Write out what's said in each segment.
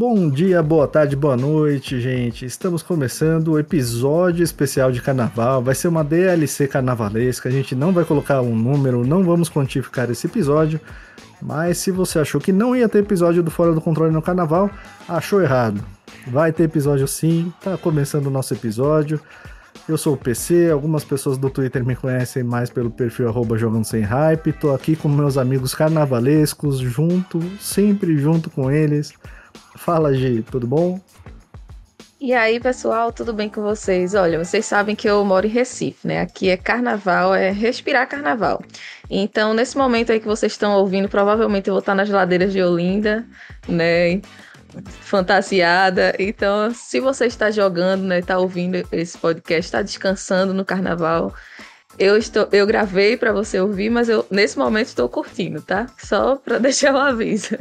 Bom dia, boa tarde, boa noite, gente. Estamos começando o episódio especial de carnaval. Vai ser uma DLC carnavalesca. A gente não vai colocar um número, não vamos quantificar esse episódio. Mas se você achou que não ia ter episódio do Fora do Controle no carnaval, achou errado. Vai ter episódio sim, tá começando o nosso episódio. Eu sou o PC, algumas pessoas do Twitter me conhecem mais pelo perfil arroba jogando sem hype. Tô aqui com meus amigos carnavalescos, junto, sempre junto com eles. Fala, Gi, tudo bom? E aí, pessoal, tudo bem com vocês? Olha, vocês sabem que eu moro em Recife, né? Aqui é carnaval, é respirar carnaval. Então, nesse momento aí que vocês estão ouvindo, provavelmente eu vou estar nas ladeiras de Olinda, né? fantasiada. Então, se você está jogando, né, está ouvindo esse podcast, está descansando no carnaval, eu estou, eu gravei para você ouvir, mas eu nesse momento estou curtindo, tá? Só para deixar o aviso.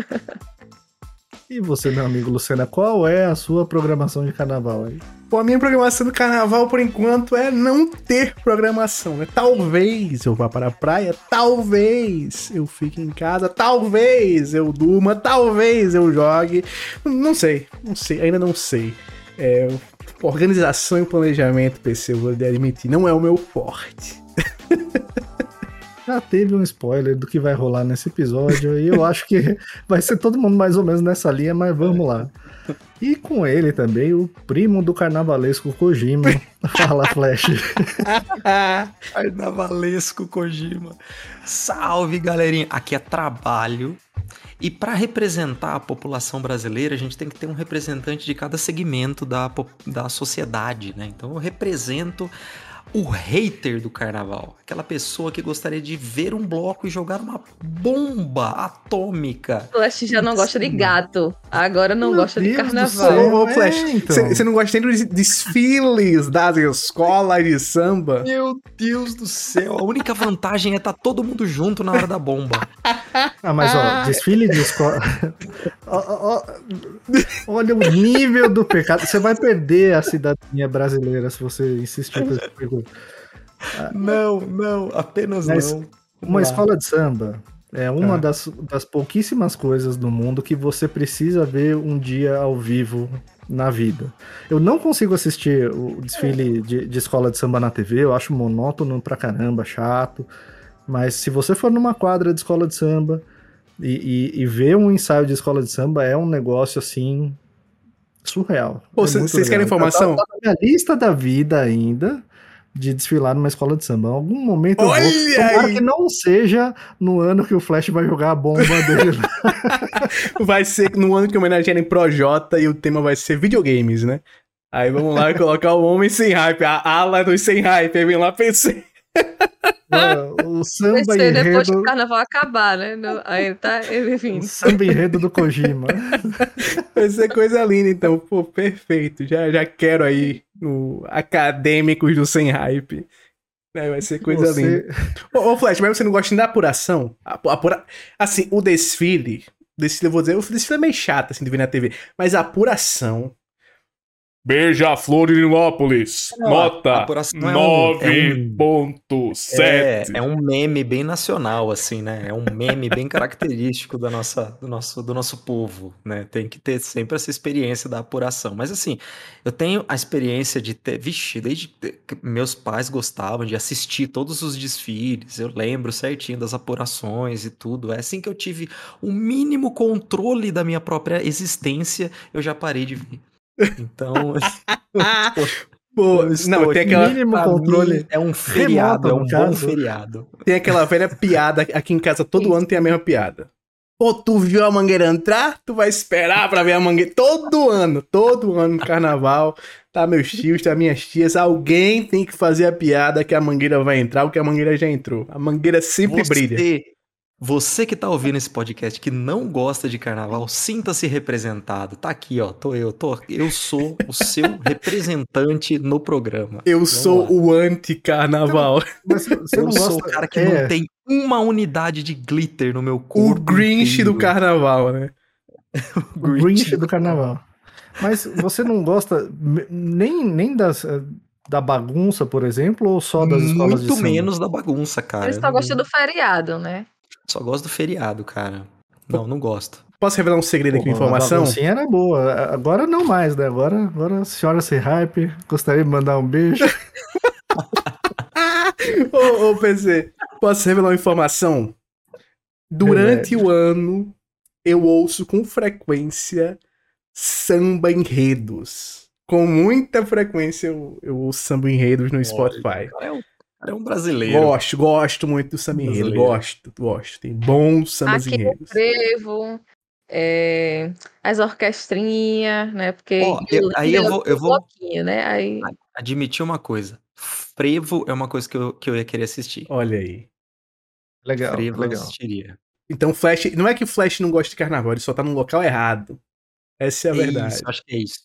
E você, meu amigo Luciana, qual é a sua programação de carnaval aí? Pô, a minha programação do carnaval, por enquanto, é não ter programação, né? Talvez eu vá para a praia, talvez eu fique em casa, talvez eu durma, talvez eu jogue. Não sei, não sei, ainda não sei. É, organização e planejamento, PC, eu vou admitir, não é o meu forte. já teve um spoiler do que vai rolar nesse episódio e eu acho que vai ser todo mundo mais ou menos nessa linha, mas vamos lá. E com ele também o primo do carnavalesco Kojima. Fala, Flash. carnavalesco Kojima. Salve, galerinha. Aqui é trabalho. E para representar a população brasileira, a gente tem que ter um representante de cada segmento da, da sociedade, né? Então eu represento o hater do carnaval. Aquela pessoa que gostaria de ver um bloco e jogar uma bomba atômica. Flash já não gosta de gato. Agora não Meu gosta Deus de carnaval. Ô, Flash, é, então. você então. não gosta nem dos desfiles das escolas de samba? Meu Deus do céu. A única vantagem é estar tá todo mundo junto na hora da bomba. ah, mas ó, desfile de escola. Olha o nível do pecado. Você vai perder a cidadania brasileira se você insistir com esse pergunta. Não, não, apenas Mas não. Uma escola de samba é uma ah. das, das pouquíssimas coisas do mundo que você precisa ver um dia ao vivo na vida. Eu não consigo assistir o desfile de, de escola de samba na TV, eu acho monótono pra caramba, chato. Mas se você for numa quadra de escola de samba e, e, e ver um ensaio de escola de samba, é um negócio assim surreal. Pô, é vocês querem informação? Tá, tá na minha lista da vida ainda de desfilar numa escola de samba. Em algum momento Olha eu vou. Tomara que não seja no ano que o Flash vai jogar a bomba dele. vai ser no ano que homenagearem Projota e o tema vai ser videogames, né? Aí vamos lá colocar o homem sem hype, a ala dos sem hype, aí vem lá PC. O samba PC enredo... depois que o carnaval acabar, né? Aí tá, enfim. O samba enredo do Kojima. Vai ser coisa linda, então. Pô, perfeito. Já, já quero aí no Acadêmicos do Sem Hype. É, vai ser coisa você... linda. Ô, ô, Flash, mas você não gosta nem da apuração? Apura... Assim, o desfile. Desfile, eu vou dizer, o desfile é meio chato, assim, de ver na TV. Mas a apuração Beija-Flor Nilópolis. Nota 9.7. É, é, um meme bem nacional, assim, né? É um meme bem característico da nossa, do, nosso, do nosso povo, né? Tem que ter sempre essa experiência da apuração. Mas, assim, eu tenho a experiência de ter... Vixe, desde que meus pais gostavam de assistir todos os desfiles. Eu lembro certinho das apurações e tudo. É assim que eu tive o mínimo controle da minha própria existência, eu já parei de ver. Então. Pô, não, tem aquela. Mínimo controle. É um feriado, Remoto, é um bom feriado. Tem aquela velha piada aqui em casa, todo ano tem a mesma piada. Pô, tu viu a mangueira entrar? Tu vai esperar pra ver a mangueira. Todo ano, todo ano no carnaval. Tá meus tios, tá minhas tias. Alguém tem que fazer a piada que a mangueira vai entrar, porque a mangueira já entrou. A mangueira sempre Você brilha. Você que tá ouvindo esse podcast que não gosta de carnaval, sinta-se representado. Tá aqui, ó, tô eu, tô, eu sou o seu representante no programa. Eu Vamos sou lá. o anti-carnaval. eu sou o cara que é. não tem uma unidade de glitter no meu corpo. O Grinch inteiro. do carnaval, né? o Grinch, Grinch do carnaval. Mas você não gosta nem, nem das eh, da bagunça, por exemplo, ou só das escolas Muito menos da bagunça, cara. Eles só gostam do feriado, né? Só gosto do feriado, cara. Não, não gosto. Posso revelar um segredo aqui, uma informação? Sim, era boa. Agora não mais, né? Agora, agora a senhora sem hype, gostaria de mandar um beijo. ô, ô, PC, posso revelar uma informação? Durante o ano, eu ouço com frequência samba enredos. Com muita frequência eu, eu ouço samba enredos no Spotify. É um, é um brasileiro. Gosto, gosto muito do samba enredo. Gosto, gosto. Tem bons sambas Aqui enredos. frevo, é, as orquestrinhas, né? Porque Ó, eu- aí eu vou- eu vou- né? Aí Admitir uma coisa. Frevo é uma coisa que eu, que eu ia querer assistir. Olha aí. Legal, Frevo eu legal. assistiria. Então, Flash. Não é que o Flash não gosta de carnaval, ele só tá no local errado. Essa é a verdade. Isso, acho que é isso.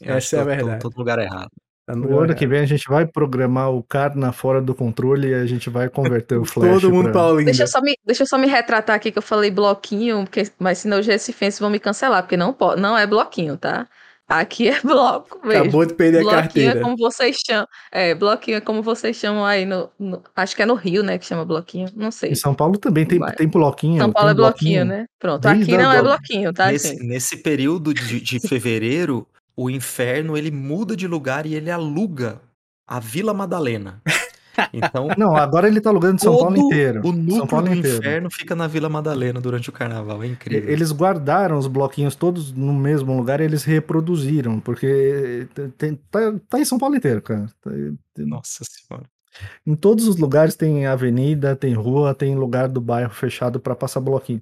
Eu Essa é a verdade. Tô no lugar errado. Tá no ano que vem a gente vai programar o Carna fora do controle e a gente vai converter o Flash. Todo mundo pra... Olinda. Deixa eu, só me, deixa eu só me retratar aqui que eu falei bloquinho, porque, mas senão os recifenses vão me cancelar, porque não, pode, não é bloquinho, tá? Aqui é bloco mesmo. Acabou de perder a bloquinho carteira. é como vocês chamam. É, bloquinho é como vocês chamam aí no, no- Acho que é no Rio, né? Que chama bloquinho. Não sei. Em São Paulo também tem, tem bloquinho. São Paulo tem é bloquinho, né? Pronto. Desde Aqui não é bloquinho, tá, nesse, gente? nesse período de, de fevereiro, o inferno ele muda de lugar e ele aluga a Vila Madalena. Então, Não, agora ele tá alugando São Paulo todo inteiro. o São núcleo Paulo do inteiro. inferno fica na Vila Madalena durante o carnaval. É incrível. Eles guardaram os bloquinhos todos no mesmo lugar e eles reproduziram, porque tem- tá, tá em São Paulo inteiro, cara. Tá- Nossa senhora. Em todos os lugares tem avenida, tem rua, tem lugar do bairro fechado para passar bloquinho.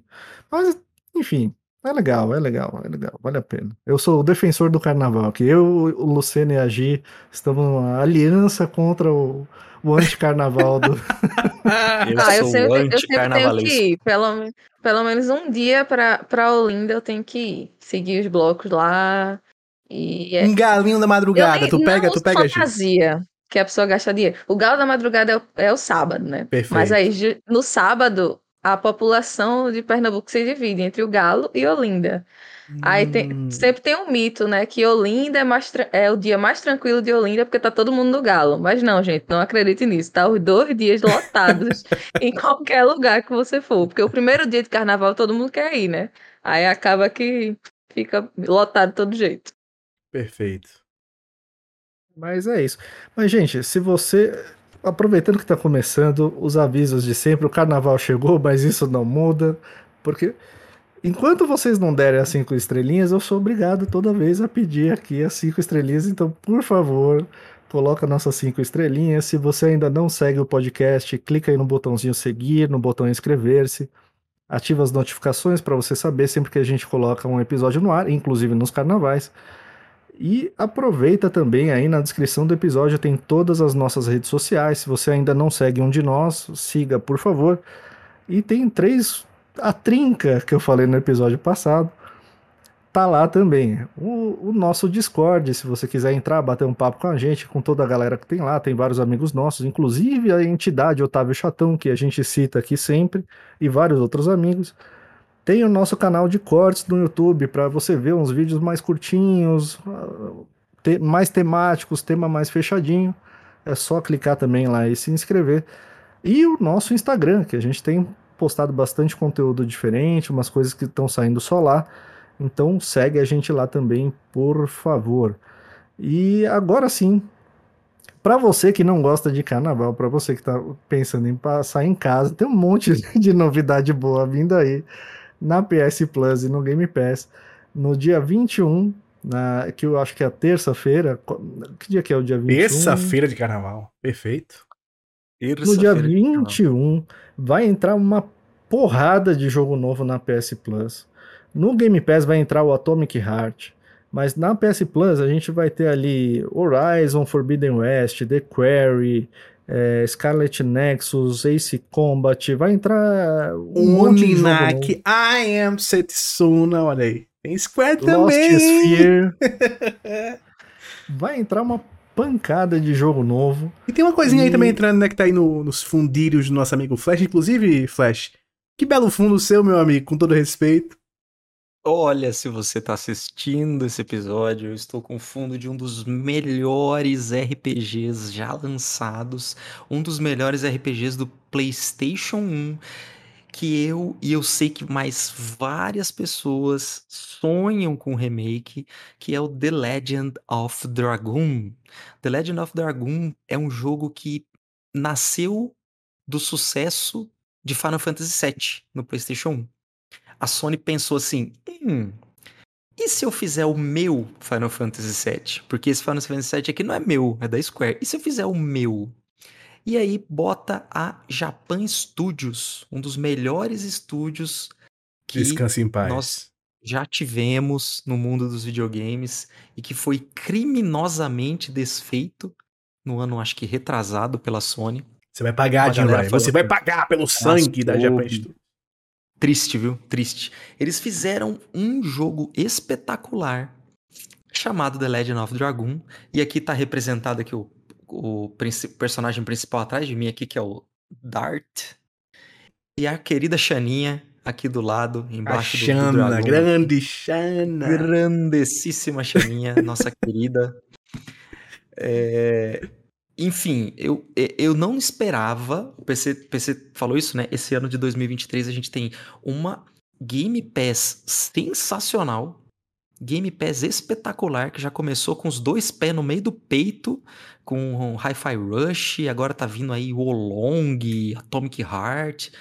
Mas, enfim, é legal, é legal, é legal, vale a pena. Eu sou o defensor do carnaval aqui. Eu, o Luciano e a Gi estamos numa aliança contra o, o anticarnaval do. Eu Ah, eu sou sempre, o eu sempre tenho que ir. Pelo, pelo menos um dia pra, pra Olinda eu tenho que ir. Seguir os blocos lá. E é, Um galinho da madrugada. nem- Tu pega, não tu pega, Gi. fantasia que a pessoa gasta dinheiro. O galo da madrugada é o, é o sábado, né? Perfeito. Mas aí no sábado a população de Pernambuco se divide entre o galo e Olinda. Aí tem- Hum. sempre tem um mito, né? Que Olinda é, mais é o dia mais tranquilo de Olinda porque tá todo mundo no galo. Mas não, gente, não acredite nisso. Tá os dois dias lotados em qualquer lugar que você for. Porque o primeiro dia de carnaval todo mundo quer ir, né? Aí acaba que fica lotado de todo jeito. Perfeito. Mas é isso. Mas, gente, se você. Aproveitando que está começando, os avisos de sempre, o carnaval chegou, mas isso não muda. Porque enquanto vocês não derem as cinco estrelinhas, eu sou obrigado toda vez a pedir aqui as cinco estrelinhas. Então, por favor, coloca nossas cinco estrelinhas. Se você ainda não segue o podcast, clica aí no botãozinho seguir, no botão inscrever-se. Ativa as notificações para você saber sempre que a gente coloca um episódio no ar, inclusive nos carnavais. E aproveita também aí na descrição do episódio tem todas as nossas redes sociais. Se você ainda não segue um de nós, siga por favor. E tem três a trinca que eu falei no episódio passado. Tá lá também. O, o nosso Discord, se você quiser entrar, bater um papo com a gente, com toda a galera que tem lá, tem vários amigos nossos, inclusive a entidade Otávio Chatão, que a gente cita aqui sempre, e vários outros amigos. Tem o nosso canal de cortes no YouTube para você ver uns vídeos mais curtinhos, mais temáticos, tema mais fechadinho. É só clicar também lá e se inscrever. E o nosso Instagram, que a gente tem postado bastante conteúdo diferente, umas coisas que estão saindo só lá. Então segue a gente lá também, por favor. E agora sim, para você que não gosta de carnaval, para você que está pensando em passar em casa, tem um monte de novidade boa vindo aí na PS Plus e no Game Pass. No dia 21, na, que eu acho que é a terça-feira. Que dia que é o dia 21? Terça-feira de carnaval. Perfeito. No dia Terça-feira de carnaval. 21 vai entrar uma porrada de jogo novo na PS Plus. No Game Pass vai entrar o Atomic Heart. Mas na PS Plus a gente vai ter ali Horizon Forbidden West, The Quarry, eh, Scarlet Nexus, Ace Combat. Vai entrar um. Uninak, I am Setsuna, olha aí. Tem Square Lost também. Sphere. vai entrar uma pancada de jogo novo. E tem uma coisinha aí E- também entrando, né, que tá aí no- nos fundilhos do nosso amigo Flash. Inclusive, Flash, que belo fundo seu, meu amigo, com todo respeito. Olha, se você tá assistindo esse episódio, eu estou com o fundo de um dos melhores RPGs já lançados, um dos melhores RPGs do PlayStation 1. que eu e eu sei que mais várias pessoas sonham com o remake, que é o The Legend of Dragoon. The Legend of Dragoon é um jogo que nasceu do sucesso de Final Fantasy VII no PlayStation 1. A Sony pensou assim: hum, e se eu fizer o meu Final Fantasy VII? Porque esse Final Fantasy VII aqui não é meu, é da Square. E se eu fizer o meu? E aí bota a Japan Studios, um dos melhores estúdios que Descanse em paz. nós já tivemos no mundo dos videogames e que foi criminosamente desfeito no ano, acho que retrasado pela Sony. Você vai pagar, Jim Ryan. Você vai pagar pelo sangue da Japan. Studios. Triste, viu? Triste. Eles fizeram um jogo espetacular chamado The Legend of Dragoon. E aqui tá representado aqui o, o princi- personagem principal atrás de mim aqui, que é o Dart. E a querida Xaninha aqui do lado, A embaixo do, do Xana, dragão. grande Xana. Grandessíssima Xaninha, nossa querida. É, Enfim, eu, eu não esperava. O PC, PC falou isso, né? Esse ano de 2023 a gente tem uma Game Pass sensacional. Game Pass espetacular, que já começou com os dois pés no meio do peito, com o Hi-Fi Rush, agora tá vindo aí o Olong, Atomic Heart.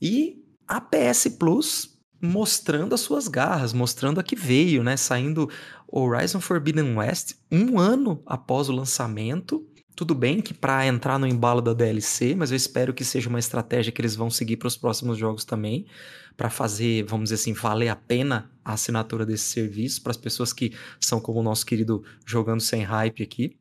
E a PS Plus mostrando as suas garras, mostrando a que veio, né? Saindo Horizon Forbidden West um ano após o lançamento. Tudo bem que para entrar no embalo da DLC, mas eu espero que seja uma estratégia que eles vão seguir para os próximos jogos também, para fazer, vamos dizer assim, valer a pena a assinatura desse serviço para as pessoas que são como o nosso querido jogando sem hype aqui.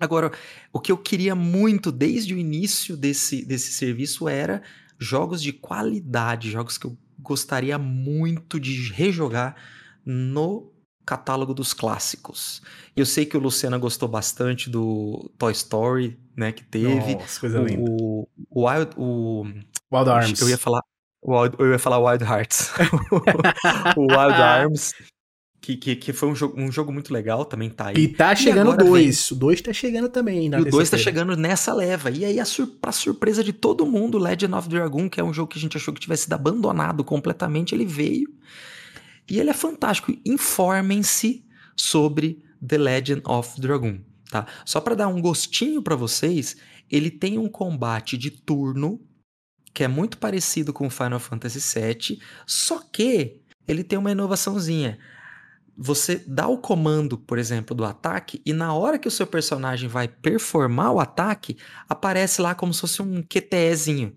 Agora, o que eu queria muito desde o início desse, desse serviço era jogos de qualidade, jogos que eu gostaria muito de rejogar no catálogo dos clássicos. Eu sei que o Luciana gostou bastante do Toy Story, né, que teve. Nossa, coisa linda. o, o Wild, o, Wild Arms. eu ia falar Wild- eu ia falar Wild Hearts. o Wild Arms, que, que, que foi um jogo, um jogo muito legal, também tá aí. E tá chegando agora dois. O dois tá chegando também. na E o 2 tá chegando nessa leva. E aí, a sur pra surpresa de todo mundo, Legend of Dragoon, que é um jogo que a gente achou que tivesse sido abandonado completamente, ele veio. E ele é fantástico. Informem-se sobre The Legend of Dragoon, tá? Só para dar um gostinho para vocês, ele tem um combate de turno que é muito parecido com o Final Fantasy VII, só que ele tem uma inovaçãozinha. Você dá o comando, por exemplo, do ataque, e na hora que o seu personagem vai performar o ataque, aparece lá como se fosse um QTEzinho.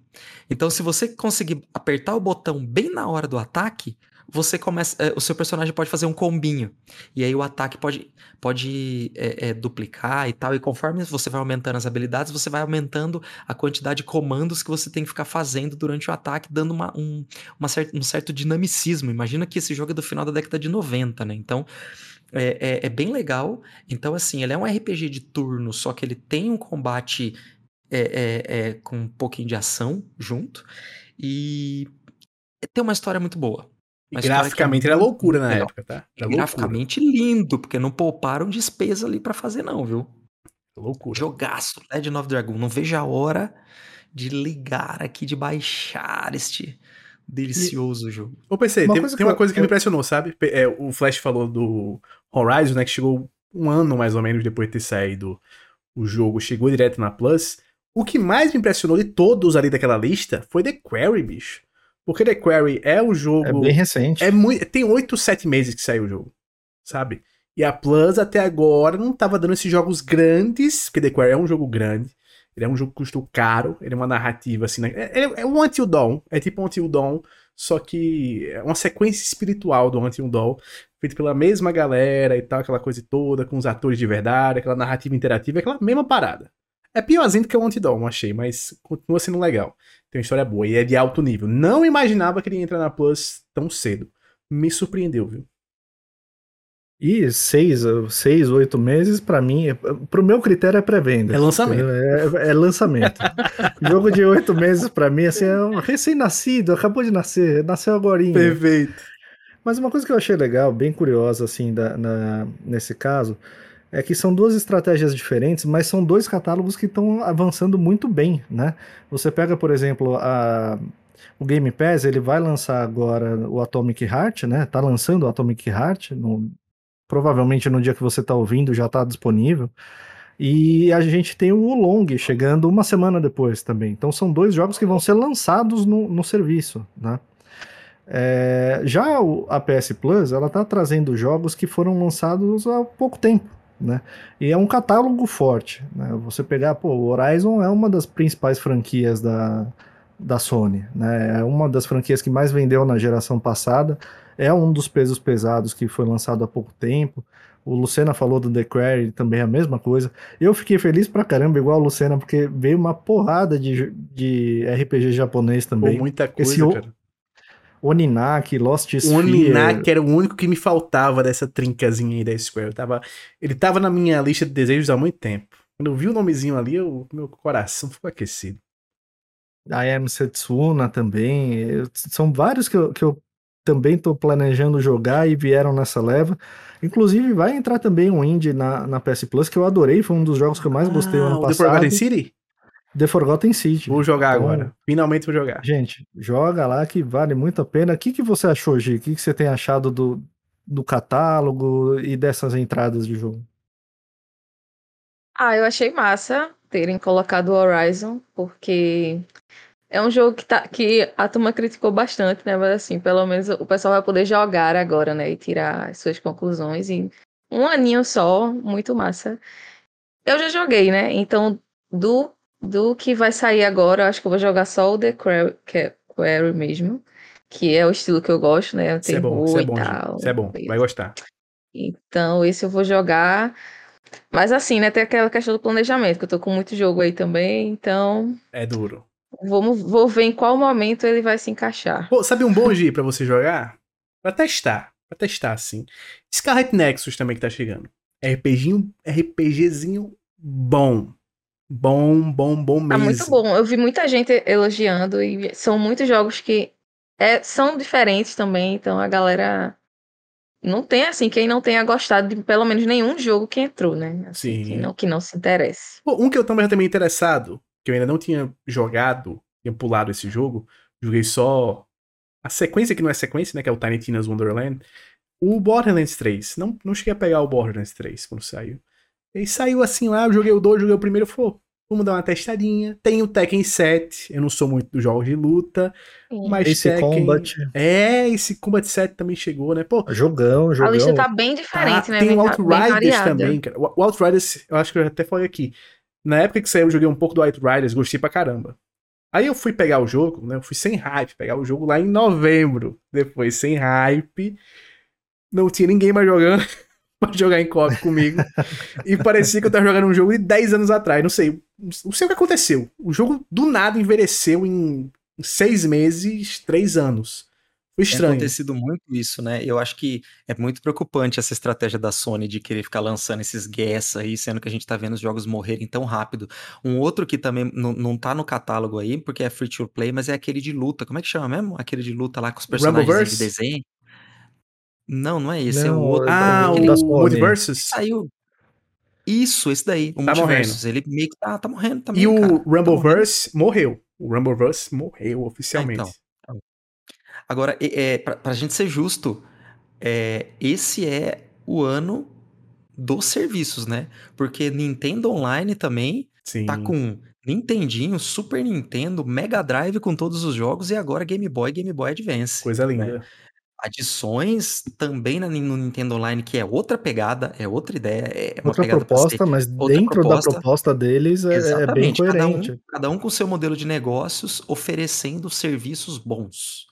Então, se você conseguir apertar o botão bem na hora do ataque, você começa, eh, o seu personagem pode fazer um combinho. E aí o ataque pode, pode eh, eh, duplicar e tal. E conforme você vai aumentando as habilidades, você vai aumentando a quantidade de comandos que você tem que ficar fazendo durante o ataque, dando uma, um, uma um certo dinamicismo. Imagina que esse jogo é do final da década de 90, né? Então é, é- é bem legal. Então, assim, ele é um RPG de turno, só que ele tem um combate é, é, é, com um pouquinho de ação junto. E tem uma história muito boa. E é graficamente era loucura na legal. época, tá? E Era loucura. graficamente lindo, porque não pouparam despesa ali pra fazer, não, viu? Loucura. Jogaço, Legend of Dragon. Não vejo a hora de ligar aqui, de baixar este delicioso jogo. Ô, PC, Uma tem, coisa tem que uma eu- coisa que me impressionou, sabe? É, o Flash falou do Horizon, né? Que chegou um ano mais ou menos depois de ter saído o jogo, chegou direto na Plus. O que mais me impressionou de todos ali daquela lista foi The Quarry, bicho. Porque The Quarry é um jogo. É bem recente. É muito, tem 8, 7 meses que saiu o jogo, sabe? E a Plus até agora não tava dando esses jogos grandes, porque The Quarry é um jogo grande, ele é um jogo que custou caro, ele é uma narrativa assim, né? é, é, é um Until Dawn, é tipo um Until Dawn, só que é uma sequência espiritual do Until Dawn, feito pela mesma galera e tal, aquela coisa toda, com os atores de verdade, aquela narrativa interativa, aquela mesma parada. É piorzinho do que o Until Dawn, achei, mas continua sendo legal. Tem uma história boa e é de alto nível. Não imaginava que ele ia entrar na Plus tão cedo. Me surpreendeu, viu? E seis, seis, oito meses, pra mim, é- pro meu critério é pré-venda. É lançamento. entendeu? É, é lançamento. Jogo de oito meses, pra mim, assim, é um recém-nascido, acabou de nascer, nasceu agora. Perfeito. Mas uma coisa que eu achei legal, bem curiosa, assim, da- na- nesse caso, é que são duas estratégias diferentes, mas são dois catálogos que estão avançando muito bem, né? Você pega, por exemplo, a, o Game Pass ele vai lançar agora o Atomic Heart, né? Tá lançando o Atomic Heart, no, provavelmente no dia que você tá ouvindo já tá disponível. E a gente tem o Long chegando uma semana depois também. Então são dois jogos que vão ser lançados no, no serviço, né? É, já a PS Plus, ela tá trazendo jogos que foram lançados há pouco tempo, né? E é um catálogo forte, né? Você pegar, pô, o Horizon é uma das principais franquias da, da Sony, né? É uma das franquias que mais vendeu na geração passada, é um dos pesos pesados que foi lançado há pouco tempo. O Lucena falou do The Quarry, também é a mesma coisa. Eu fiquei feliz pra caramba, igual o Lucena, porque veio uma porrada de, de RPG japonês também. Pô, muita coisa, Esse cara. Oninak, Lost Sphere. O Oninak era o único que me faltava dessa trincazinha aí da Square. Eu tava, ele tava na minha lista de desejos há muito tempo. Quando eu vi o nomezinho ali, eu, meu coração ficou aquecido. A Am Setsuna também. Eu, são vários que eu, que eu também estou planejando jogar e vieram nessa leva. Inclusive, vai entrar também um indie na, na PS Plus, que eu adorei, foi um dos jogos que eu mais gostei ah, ano passado. The Forgotten City? The Forgotten City. Vou jogar então, agora. Finalmente vou jogar. Gente, joga lá que vale muito a pena. O que, que você achou, Gi? O que, que você tem achado do, do catálogo e dessas entradas de jogo? Ah, eu achei massa terem colocado o Horizon, porque é um jogo que, tá, que a turma criticou bastante, né? Mas assim, pelo menos o pessoal vai poder jogar agora, né? E tirar as suas conclusões. E um aninho só, muito massa. Eu já joguei, né? Então, do, do que vai sair agora, eu acho que eu vou jogar só o The Quarry, Quarry mesmo. Que é o estilo que eu gosto, né? Terror é bom, isso é bom, tal. Isso é bom, vai gostar. Então, esse eu vou jogar. Mas assim, né? Tem aquela questão do planejamento, que eu tô com muito jogo aí também, então. É duro. Vamos, vou ver em qual momento ele vai se encaixar. Pô, sabe um bom dia para você jogar? Pra testar. Pra testar, assim. Scarlet Nexus também que tá chegando. RPGinho, RPGzinho bom. Bom, bom, bom mesmo. Tá muito bom. Eu vi muita gente elogiando e são muitos jogos que é, são diferentes também, então a galera não tem assim, quem não tenha gostado de pelo menos nenhum jogo que entrou, né? Assim, Sim. Que não, que não se interesse. Um que eu também também interessado, que eu ainda não tinha jogado, tinha pulado esse jogo, joguei só a sequência que não é sequência, né, que é o Tiny Tina's Wonderland, o Borderlands 3. Não, não cheguei a pegar o Borderlands 3 quando saiu. E saiu assim lá, eu joguei o 2, joguei o primeiro, falou, vamos dar uma testadinha. Tem o Tekken 7, eu não sou muito dos jogos de luta, Sim. mas esse Tekken... Combat. É, esse Combat 7 também chegou, né? Pô, jogão, jogão. A lista tá bem diferente, tá, né? Tem o Outriders também, cara. O Outriders, eu acho que eu até falei aqui. Na época que saiu, eu joguei um pouco do White Riders, gostei pra caramba. Aí eu fui pegar o jogo, né? Eu fui sem hype, pegar o jogo lá em novembro. Depois, sem hype. Não tinha ninguém mais jogando pra jogar em cop comigo. e parecia que eu tava jogando um jogo de 10 anos atrás. Não sei. Não sei o que aconteceu. O jogo do nada envelheceu em seis meses, três anos. Foi estranho. Tem acontecido muito isso, né? Eu acho que é muito preocupante essa estratégia da Sony de querer ficar lançando esses guess aí, sendo que a gente tá vendo os jogos morrerem tão rápido. Um outro que também não, não tá no catálogo aí, porque é free to play, mas é aquele de luta. Como é que chama mesmo? Aquele de luta lá com os personagens de desenho. Não, não é esse, não, é o outro. Ah, o Multiversus? Saiu. Isso, esse daí. O tá Multiversus. Morrendo. Ele meio que tá, tá morrendo também. E o cara, tá Rumbleverse tá morreu. O Rumbleverse morreu oficialmente. É, então. Agora, é, para a gente ser justo, é, esse é o ano dos serviços, né? Porque Nintendo Online também Sim. tá com Nintendinho, Super Nintendo, Mega Drive com todos os jogos e agora Game Boy, Game Boy Advance. Coisa né? linda. Né? Adições também no Nintendo Online, que é outra pegada, é outra ideia, é uma outra proposta, mas dentro proposta. da proposta deles é, é bem coerente. Cada um, cada um com seu modelo de negócios oferecendo serviços bons.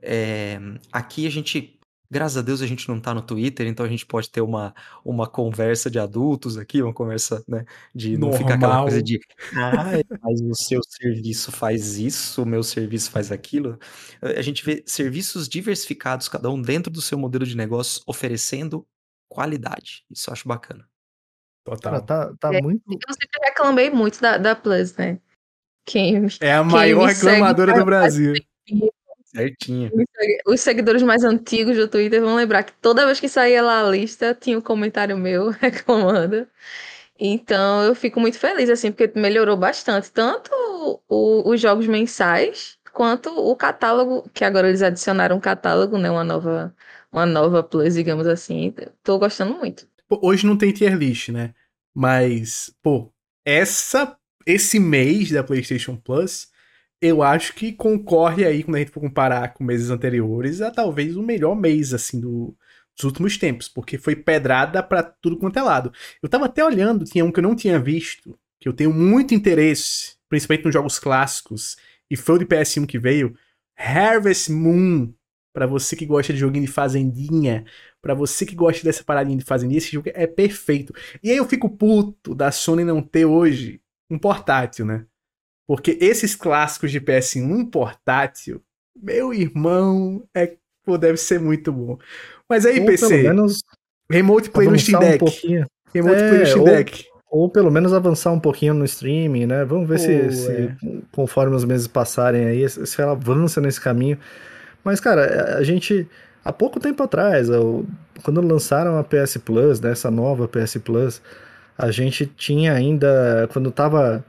É, aqui a gente, graças a Deus, a gente não está no Twitter, então a gente pode ter uma, uma conversa de adultos aqui, uma conversa, né, de não Normal. ficar aquela coisa de, ah, mas o seu serviço faz isso, o meu serviço faz aquilo. A gente vê serviços diversificados, cada um dentro do seu modelo de negócio, oferecendo qualidade. Isso eu acho bacana. Total. tá, tá é, muito. Eu sempre reclamei muito da, da Plus, né? Quem, é a maior reclamadora do Brasil. Certinho. Os seguidores mais antigos do Twitter vão lembrar que toda vez que saía lá a lista, tinha um comentário meu reclamando. Então eu fico muito feliz, assim, porque melhorou bastante. Tanto o, os jogos mensais, quanto o catálogo, que agora eles adicionaram um catálogo, né? Uma nova, uma nova plus, digamos assim. Tô gostando muito. Hoje não tem tier list, né? Mas, pô, essa, esse mês da PlayStation Plus, eu acho que concorre aí, quando a gente for comparar com meses anteriores, a talvez o melhor mês, assim, do, dos últimos tempos, porque foi pedrada para tudo quanto é lado. Eu tava até olhando, tinha um que eu não tinha visto, que eu tenho muito interesse, principalmente nos jogos clássicos, e foi o de PS1 que veio, Harvest Moon, para você que gosta de joguinho de fazendinha, para você que gosta dessa paradinha de fazendinha, esse jogo é perfeito. E aí eu fico puto da Sony não ter hoje um portátil, né? Porque esses clássicos de PS1 portátil, meu irmão, é, pô, deve ser muito bom. Mas aí, ou PC, pelo menos Remote Play no Steam Deck. Um remote é, Play no Steam Deck. Ou pelo menos avançar um pouquinho no streaming, né? Vamos ver se, se é. conforme os meses passarem aí, se ela avança nesse caminho. Mas, cara, a gente, há pouco tempo atrás, quando lançaram a PS Plus, né, essa nova PS Plus, a gente tinha ainda, quando tava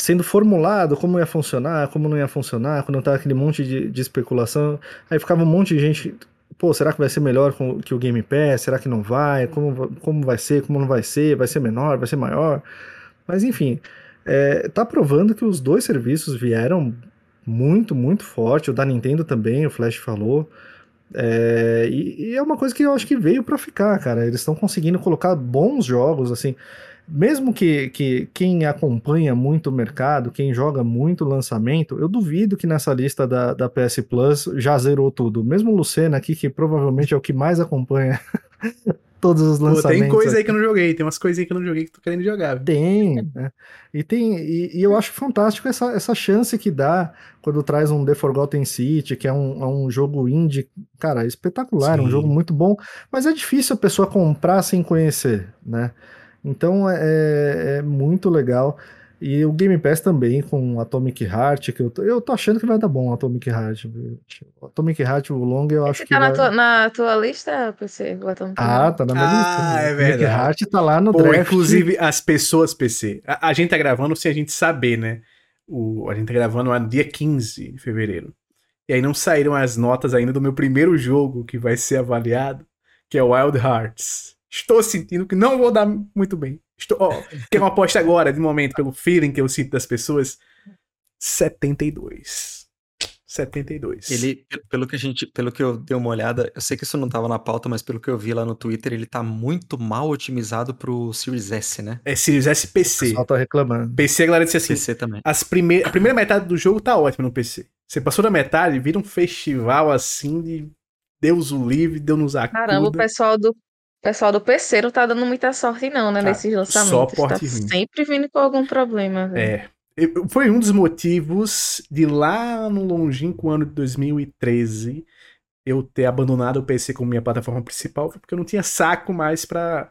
sendo formulado como ia funcionar, como não ia funcionar, quando tava aquele monte de, de especulação, aí ficava um monte de gente pô, será que vai ser melhor que o Game Pass? Será que não vai? Como, como vai ser? Como não vai ser? Vai ser menor? Vai ser maior? Mas enfim, é, tá provando que os dois serviços vieram muito, muito forte. O da Nintendo também, o Flash falou. É, e, e, é uma coisa que eu acho que veio para ficar, cara. Eles estão conseguindo colocar bons jogos, assim mesmo que, que quem acompanha muito o mercado, quem joga muito lançamento, eu duvido que nessa lista da, da PS Plus já zerou tudo. Mesmo o Lucena aqui, que provavelmente é o que mais acompanha todos os lançamentos. Pô, tem coisa aí que eu não joguei, tem umas coisinhas que eu não joguei que tô querendo jogar. Viu? Tem, né? E tem, e, e, eu acho fantástico essa, essa chance que dá quando traz um The Forgotten City, que é um, é um jogo indie, cara, espetacular, Sim. um jogo muito bom, mas é difícil a pessoa comprar sem conhecer, né? Então é, é, é muito legal. E o Game Pass também com Atomic Heart, que eu tô, eu tô achando que vai dar bom Atomic Heart. O Atomic Heart, o Long, eu acho Esse que. Tá vai... na, tua, na tua lista, PC? O Atomic ah, tá na minha ah, lista. Ah, é verdade. Atomic Heart tá lá no Pô, draft. Inclusive, as pessoas, PC. A, a, gente tá gravando sem a gente saber, né? O, a gente tá gravando no dia 15 de fevereiro. E aí não saíram as notas ainda do meu primeiro jogo que vai ser avaliado, que é Wild Hearts. Estou sentindo que não vou dar muito bem. Estou, ó, quer uma aposta agora, de momento, pelo feeling que eu sinto das pessoas? 72. 72. Ele, pelo que a gente, pelo que eu dei uma olhada, eu sei que isso não estava na pauta, mas pelo que eu vi lá no Twitter, ele tá muito mal otimizado pro Series S, né? É Series S PC. O pessoal tá reclamando. PC, a galera disse assim. PC também. As prime a primeira metade do jogo tá ótima no PC. Você passou da metade, vira um festival assim de Deus o livre, Deus nos acuda. Caramba, o pessoal do o pessoal do PC não tá dando muita sorte, não, né? Tá, nesses lançamentos. Só porte tá ruim. sempre vindo com algum problema. Véio. É. Foi um dos motivos de lá no longínquo ano de 2013 eu ter abandonado o PC como minha plataforma principal, porque eu não tinha saco mais pra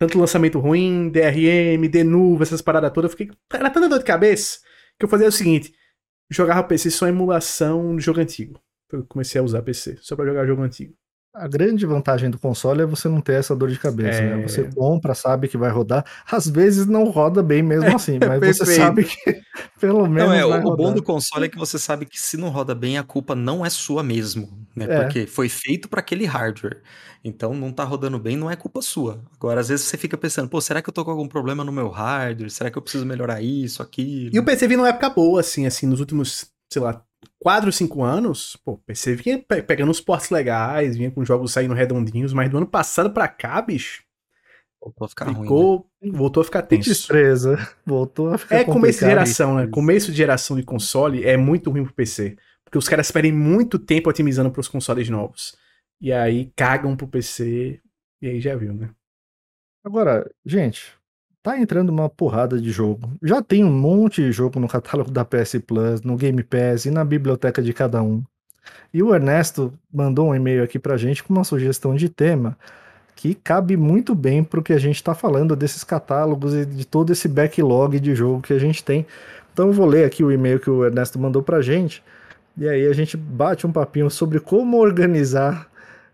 tanto lançamento ruim, DRM, denuvo, essas paradas todas. Eu fiquei. Era tanta dor de cabeça que eu fazia o seguinte: jogava PC só emulação de jogo antigo. Eu comecei a usar PC só pra jogar jogo antigo. A grande vantagem do console é você não ter essa dor de cabeça, é... né? Você é. compra, sabe que vai rodar. Às vezes não roda bem mesmo assim, mas você sabe que pelo menos. Não, é, o rodar. bom do console é que você sabe que se não roda bem, a culpa não é sua mesmo, né? É. Porque foi feito para aquele hardware. Então não tá rodando bem, não é culpa sua. Agora, às vezes você fica pensando, pô, será que eu tô com algum problema no meu hardware? Será que eu preciso melhorar isso, aquilo? E o PC vindo numa época boa, assim, assim, nos últimos, sei lá, 4, 5 anos, pô, o PC vinha pegando uns portes legais, vinha com jogos saindo redondinhos, mas do ano passado pra cá, bicho. Voltou a ficar ficou, ruim. Né? Voltou a ficar tenso. Destreza. Voltou a ficar É começo de geração, né? Começo de geração de console é muito ruim pro PC. Porque os caras perdem muito tempo otimizando pros consoles novos. E aí cagam pro PC. E aí já viu, né? Agora, gente, tá entrando uma porrada de jogo. Já tem um monte de jogo no catálogo da PS Plus, no Game Pass e na biblioteca de cada um. E o Ernesto mandou um e-mail aqui pra gente com uma sugestão de tema que cabe muito bem pro que a gente está falando desses catálogos e de todo esse backlog de jogo que a gente tem. Então eu vou ler aqui o e-mail que o Ernesto mandou pra gente e aí a gente bate um papinho sobre como organizar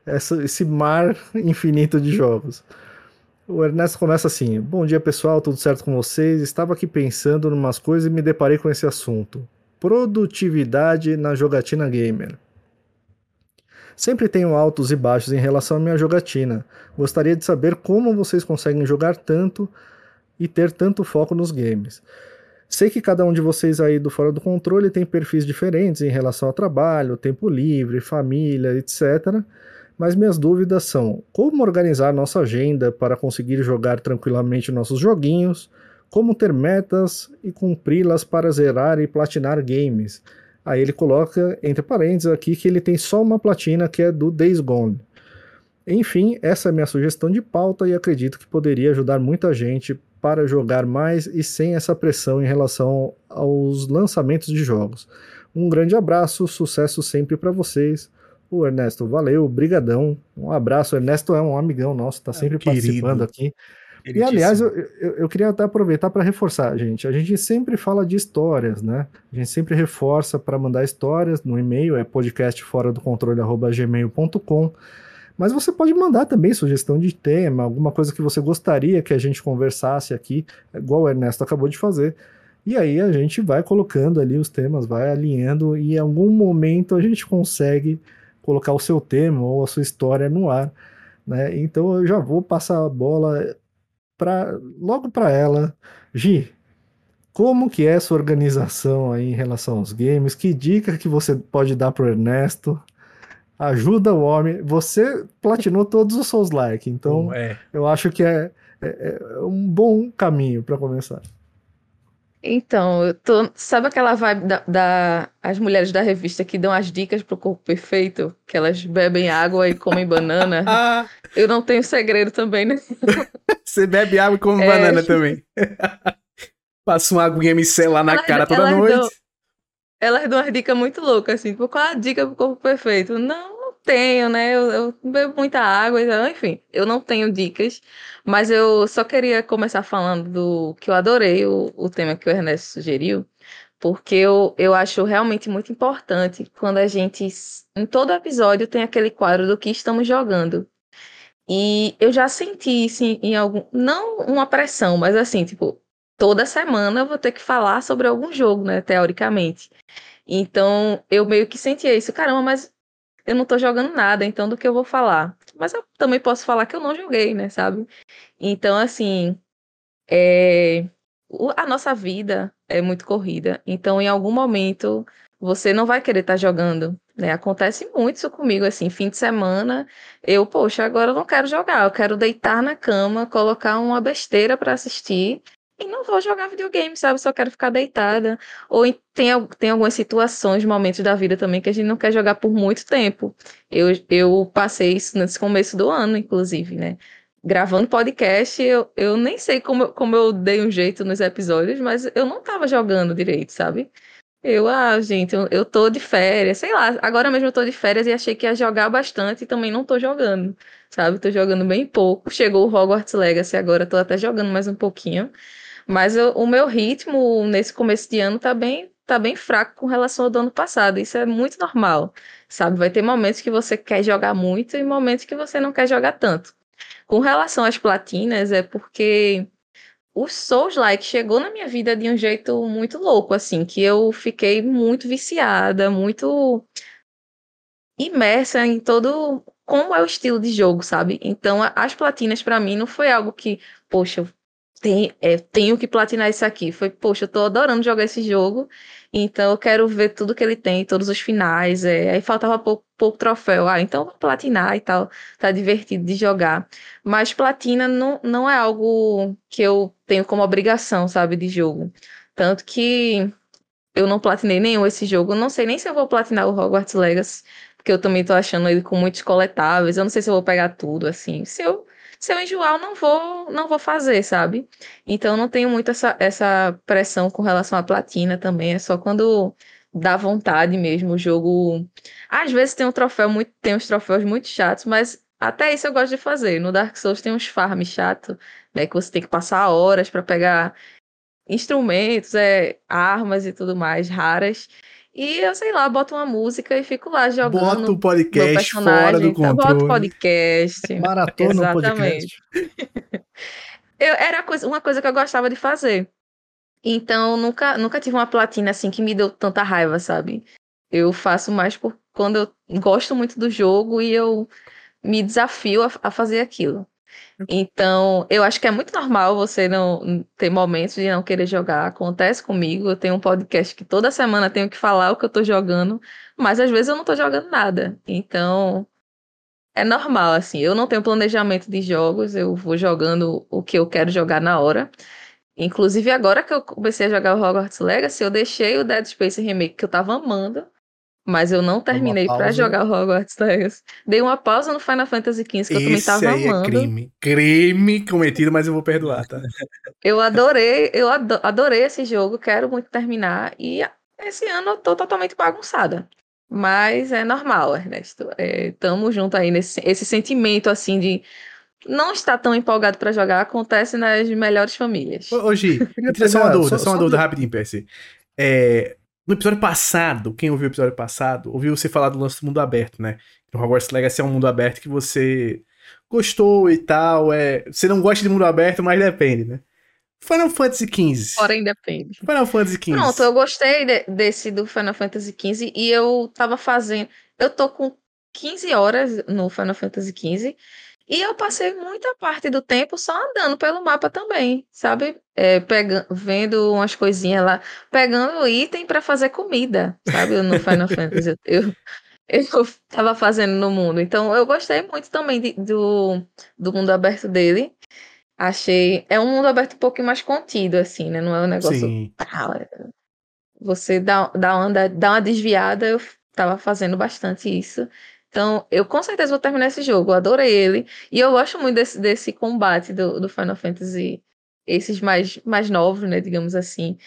essa, esse mar infinito de jogos. O Ernesto começa assim: Bom dia pessoal, tudo certo com vocês? Estava aqui pensando em umas coisas e me deparei com esse assunto. produtividade na jogatina gamer. Sempre tenho altos e baixos em relação à minha jogatina. Gostaria de saber como vocês conseguem jogar tanto e ter tanto foco nos games. Sei que cada um de vocês aí do Fora do Controle tem perfis diferentes em relação ao trabalho, tempo livre, família, etc. Mas minhas dúvidas são: como organizar nossa agenda para conseguir jogar tranquilamente nossos joguinhos? Como ter metas e cumpri-las para zerar e platinar games? Aí ele coloca entre parênteses aqui que ele tem só uma platina que é do Days Gone. Enfim, essa é minha sugestão de pauta e acredito que poderia ajudar muita gente para jogar mais e sem essa pressão em relação aos lançamentos de jogos. Um grande abraço, sucesso sempre para vocês. O Ernesto, valeu, brigadão. Um abraço, o Ernesto é um amigão nosso, está é sempre participando aqui. E aliás, eu, eu, eu, queria até aproveitar para reforçar, gente. A gente sempre fala de histórias, né? A gente sempre reforça para mandar histórias no e-mail, é podcastfora do controle@gmail.com. Mas você pode mandar também sugestão de tema, alguma coisa que você gostaria que a gente conversasse aqui, igual o Ernesto acabou de fazer. E aí a gente vai colocando ali os temas, vai alinhando e em algum momento a gente consegue colocar o seu tema ou a sua história no ar. Né? Então eu já vou passar a bola pra, logo para ela. Gi, como que é sua organização aí em relação aos games? Que dica que você pode dar para o Ernesto? ajuda o homem. Você platinou todos os Souls like, então é. eu acho que é, é, é um bom caminho para começar. Então, eu tô. Sabe aquela vibe da, da, As mulheres da revista que dão as dicas pro corpo perfeito? Que elas bebem água e comem banana? ah. Eu não tenho segredo também, né? Você bebe água e come é, banana também. Passa uma aguinha micelar na cara toda noite. Dão, elas dão umas dicas muito loucas, assim, tipo, qual a dica pro corpo perfeito? Não tenho, né? Eu, eu bebo muita água, então, enfim, eu não tenho dicas, mas eu só queria começar falando do que eu adorei o, o tema que o Ernesto sugeriu, porque eu, eu acho realmente muito importante quando a gente, em todo episódio, tem aquele quadro do que estamos jogando. E eu já senti, assim, em algum. Não uma pressão, mas assim, tipo, toda semana eu vou ter que falar sobre algum jogo, né, teoricamente. Então, eu meio que sentia isso, caramba, mas eu não tô jogando nada, então do que eu vou falar? Mas eu também posso falar que eu não joguei, né, sabe? Então, assim, é... a nossa vida é muito corrida. Então, em algum momento, você não vai querer estar tá jogando, né? Acontece muito isso comigo, assim, fim de semana, eu, poxa, agora eu não quero jogar, eu quero deitar na cama, colocar uma besteira para assistir e não vou jogar videogame, sabe? Só quero ficar deitada. Ou tem, tem algumas situações, momentos da vida também que a gente não quer jogar por muito tempo. Eu, eu passei isso nesse começo do ano, inclusive, né? Gravando podcast, eu, eu nem sei como, como eu dei um jeito nos episódios, mas eu não tava jogando direito, sabe? Eu, ah, gente, eu, eu tô de férias, sei lá, agora mesmo eu tô de férias e achei que ia jogar bastante e também não tô jogando, sabe? Tô jogando bem pouco. Chegou o Hogwarts Legacy agora, tô até jogando mais um pouquinho. Mas eu, o meu ritmo nesse começo de ano tá bem, tá bem fraco com relação ao do ano passado. Isso é muito normal, sabe? Vai ter momentos que você quer jogar muito e momentos que você não quer jogar tanto. Com relação às platinas, é porque o Souls-like chegou na minha vida de um jeito muito louco, assim, que eu fiquei muito viciada, muito imersa em todo como é o estilo de jogo, sabe? Então, as platinas para mim não foi algo que, poxa, tem, é, tenho que platinar isso aqui. Foi, poxa, eu tô adorando jogar esse jogo, então eu quero ver tudo que ele tem, todos os finais. É, aí faltava pouco, pouco troféu. Ah, então vou platinar e tal. Tá divertido de jogar. Mas platina não, não é algo que eu tenho como obrigação, sabe, de jogo. Tanto que eu não platinei nenhum esse jogo. Eu não sei nem se eu vou platinar o Hogwarts Legacy, porque eu também tô achando ele com muitos coletáveis. Eu não sei se eu vou pegar tudo, assim. Se eu se eu enjoar, eu não vou, não vou fazer, sabe? Então não tenho muito essa, essa pressão com relação à platina também. É só quando dá vontade mesmo. O jogo. Às vezes tem um troféu muito. Tem uns troféus muito chatos, mas até isso eu gosto de fazer. No Dark Souls tem uns farms chato, né? Que você tem que passar horas para pegar instrumentos, é, armas e tudo mais raras. E eu, sei lá, boto uma música e fico lá jogando. Bota o podcast fora do controle. Bota o podcast. Maratona Exatamente. podcast. eu, era coisa, uma coisa que eu gostava de fazer. Então, nunca, nunca tive uma platina assim que me deu tanta raiva, sabe? Eu faço mais por quando eu gosto muito do jogo e eu me desafio a, a fazer aquilo. Então, eu acho que é muito normal você não ter momentos de não querer jogar. Acontece comigo. Eu tenho um podcast que toda semana tenho que falar o que eu tô jogando, mas às vezes eu não tô jogando nada. Então, é normal, assim. Eu não tenho planejamento de jogos, eu vou jogando o que eu quero jogar na hora. Inclusive, agora que eu comecei a jogar o Hogwarts Legacy, eu deixei o Dead Space Remake que eu tava amando mas eu não terminei para jogar o Hogwarts Legacy. Dei uma pausa no Final Fantasy XV, que Esse eu também tava aí amando. É crime. Crime cometido, mas eu vou perdoar, tá? Eu adorei, eu ado- adorei esse jogo, quero muito terminar. E esse ano eu tô totalmente bagunçada. Mas é normal, Ernesto. É, tamo junto aí nesse esse sentimento assim de não estar tão empolgado para jogar acontece nas melhores famílias. Ô, ô Gi, Queria tira só uma dúvida, só- só uma dúvida rapidinho, PC. É, no episódio passado, quem ouviu o episódio passado, ouviu você falar do lance do mundo aberto, né? O Hogwarts Legacy é um mundo aberto que você gostou e tal, é... Você não gosta de mundo aberto, mas depende, né? Final Fantasy XV. Porém, depende. Final Fantasy XV. Pronto, eu gostei de- desse do Final Fantasy XV e eu tava fazendo. Eu tô com 15 horas no Final Fantasy XV e eu passei muita parte do tempo só andando pelo mapa também, sabe? É, pega, vendo umas coisinhas lá, pegando item pra fazer comida, sabe? No Final Fantasy. Eu, eu tava fazendo no mundo. Então eu gostei muito também de- do, do mundo aberto dele. Achei. É um mundo aberto um pouquinho mais contido, assim, né? Não é um negócio Sim. ah, você dá, dá, uma, dá uma desviada, eu tava fazendo bastante isso. Então, eu com certeza vou terminar esse jogo, eu adorei ele. E eu gosto muito desse, desse combate do, do Final Fantasy, esses mais, mais novos, né, digamos assim.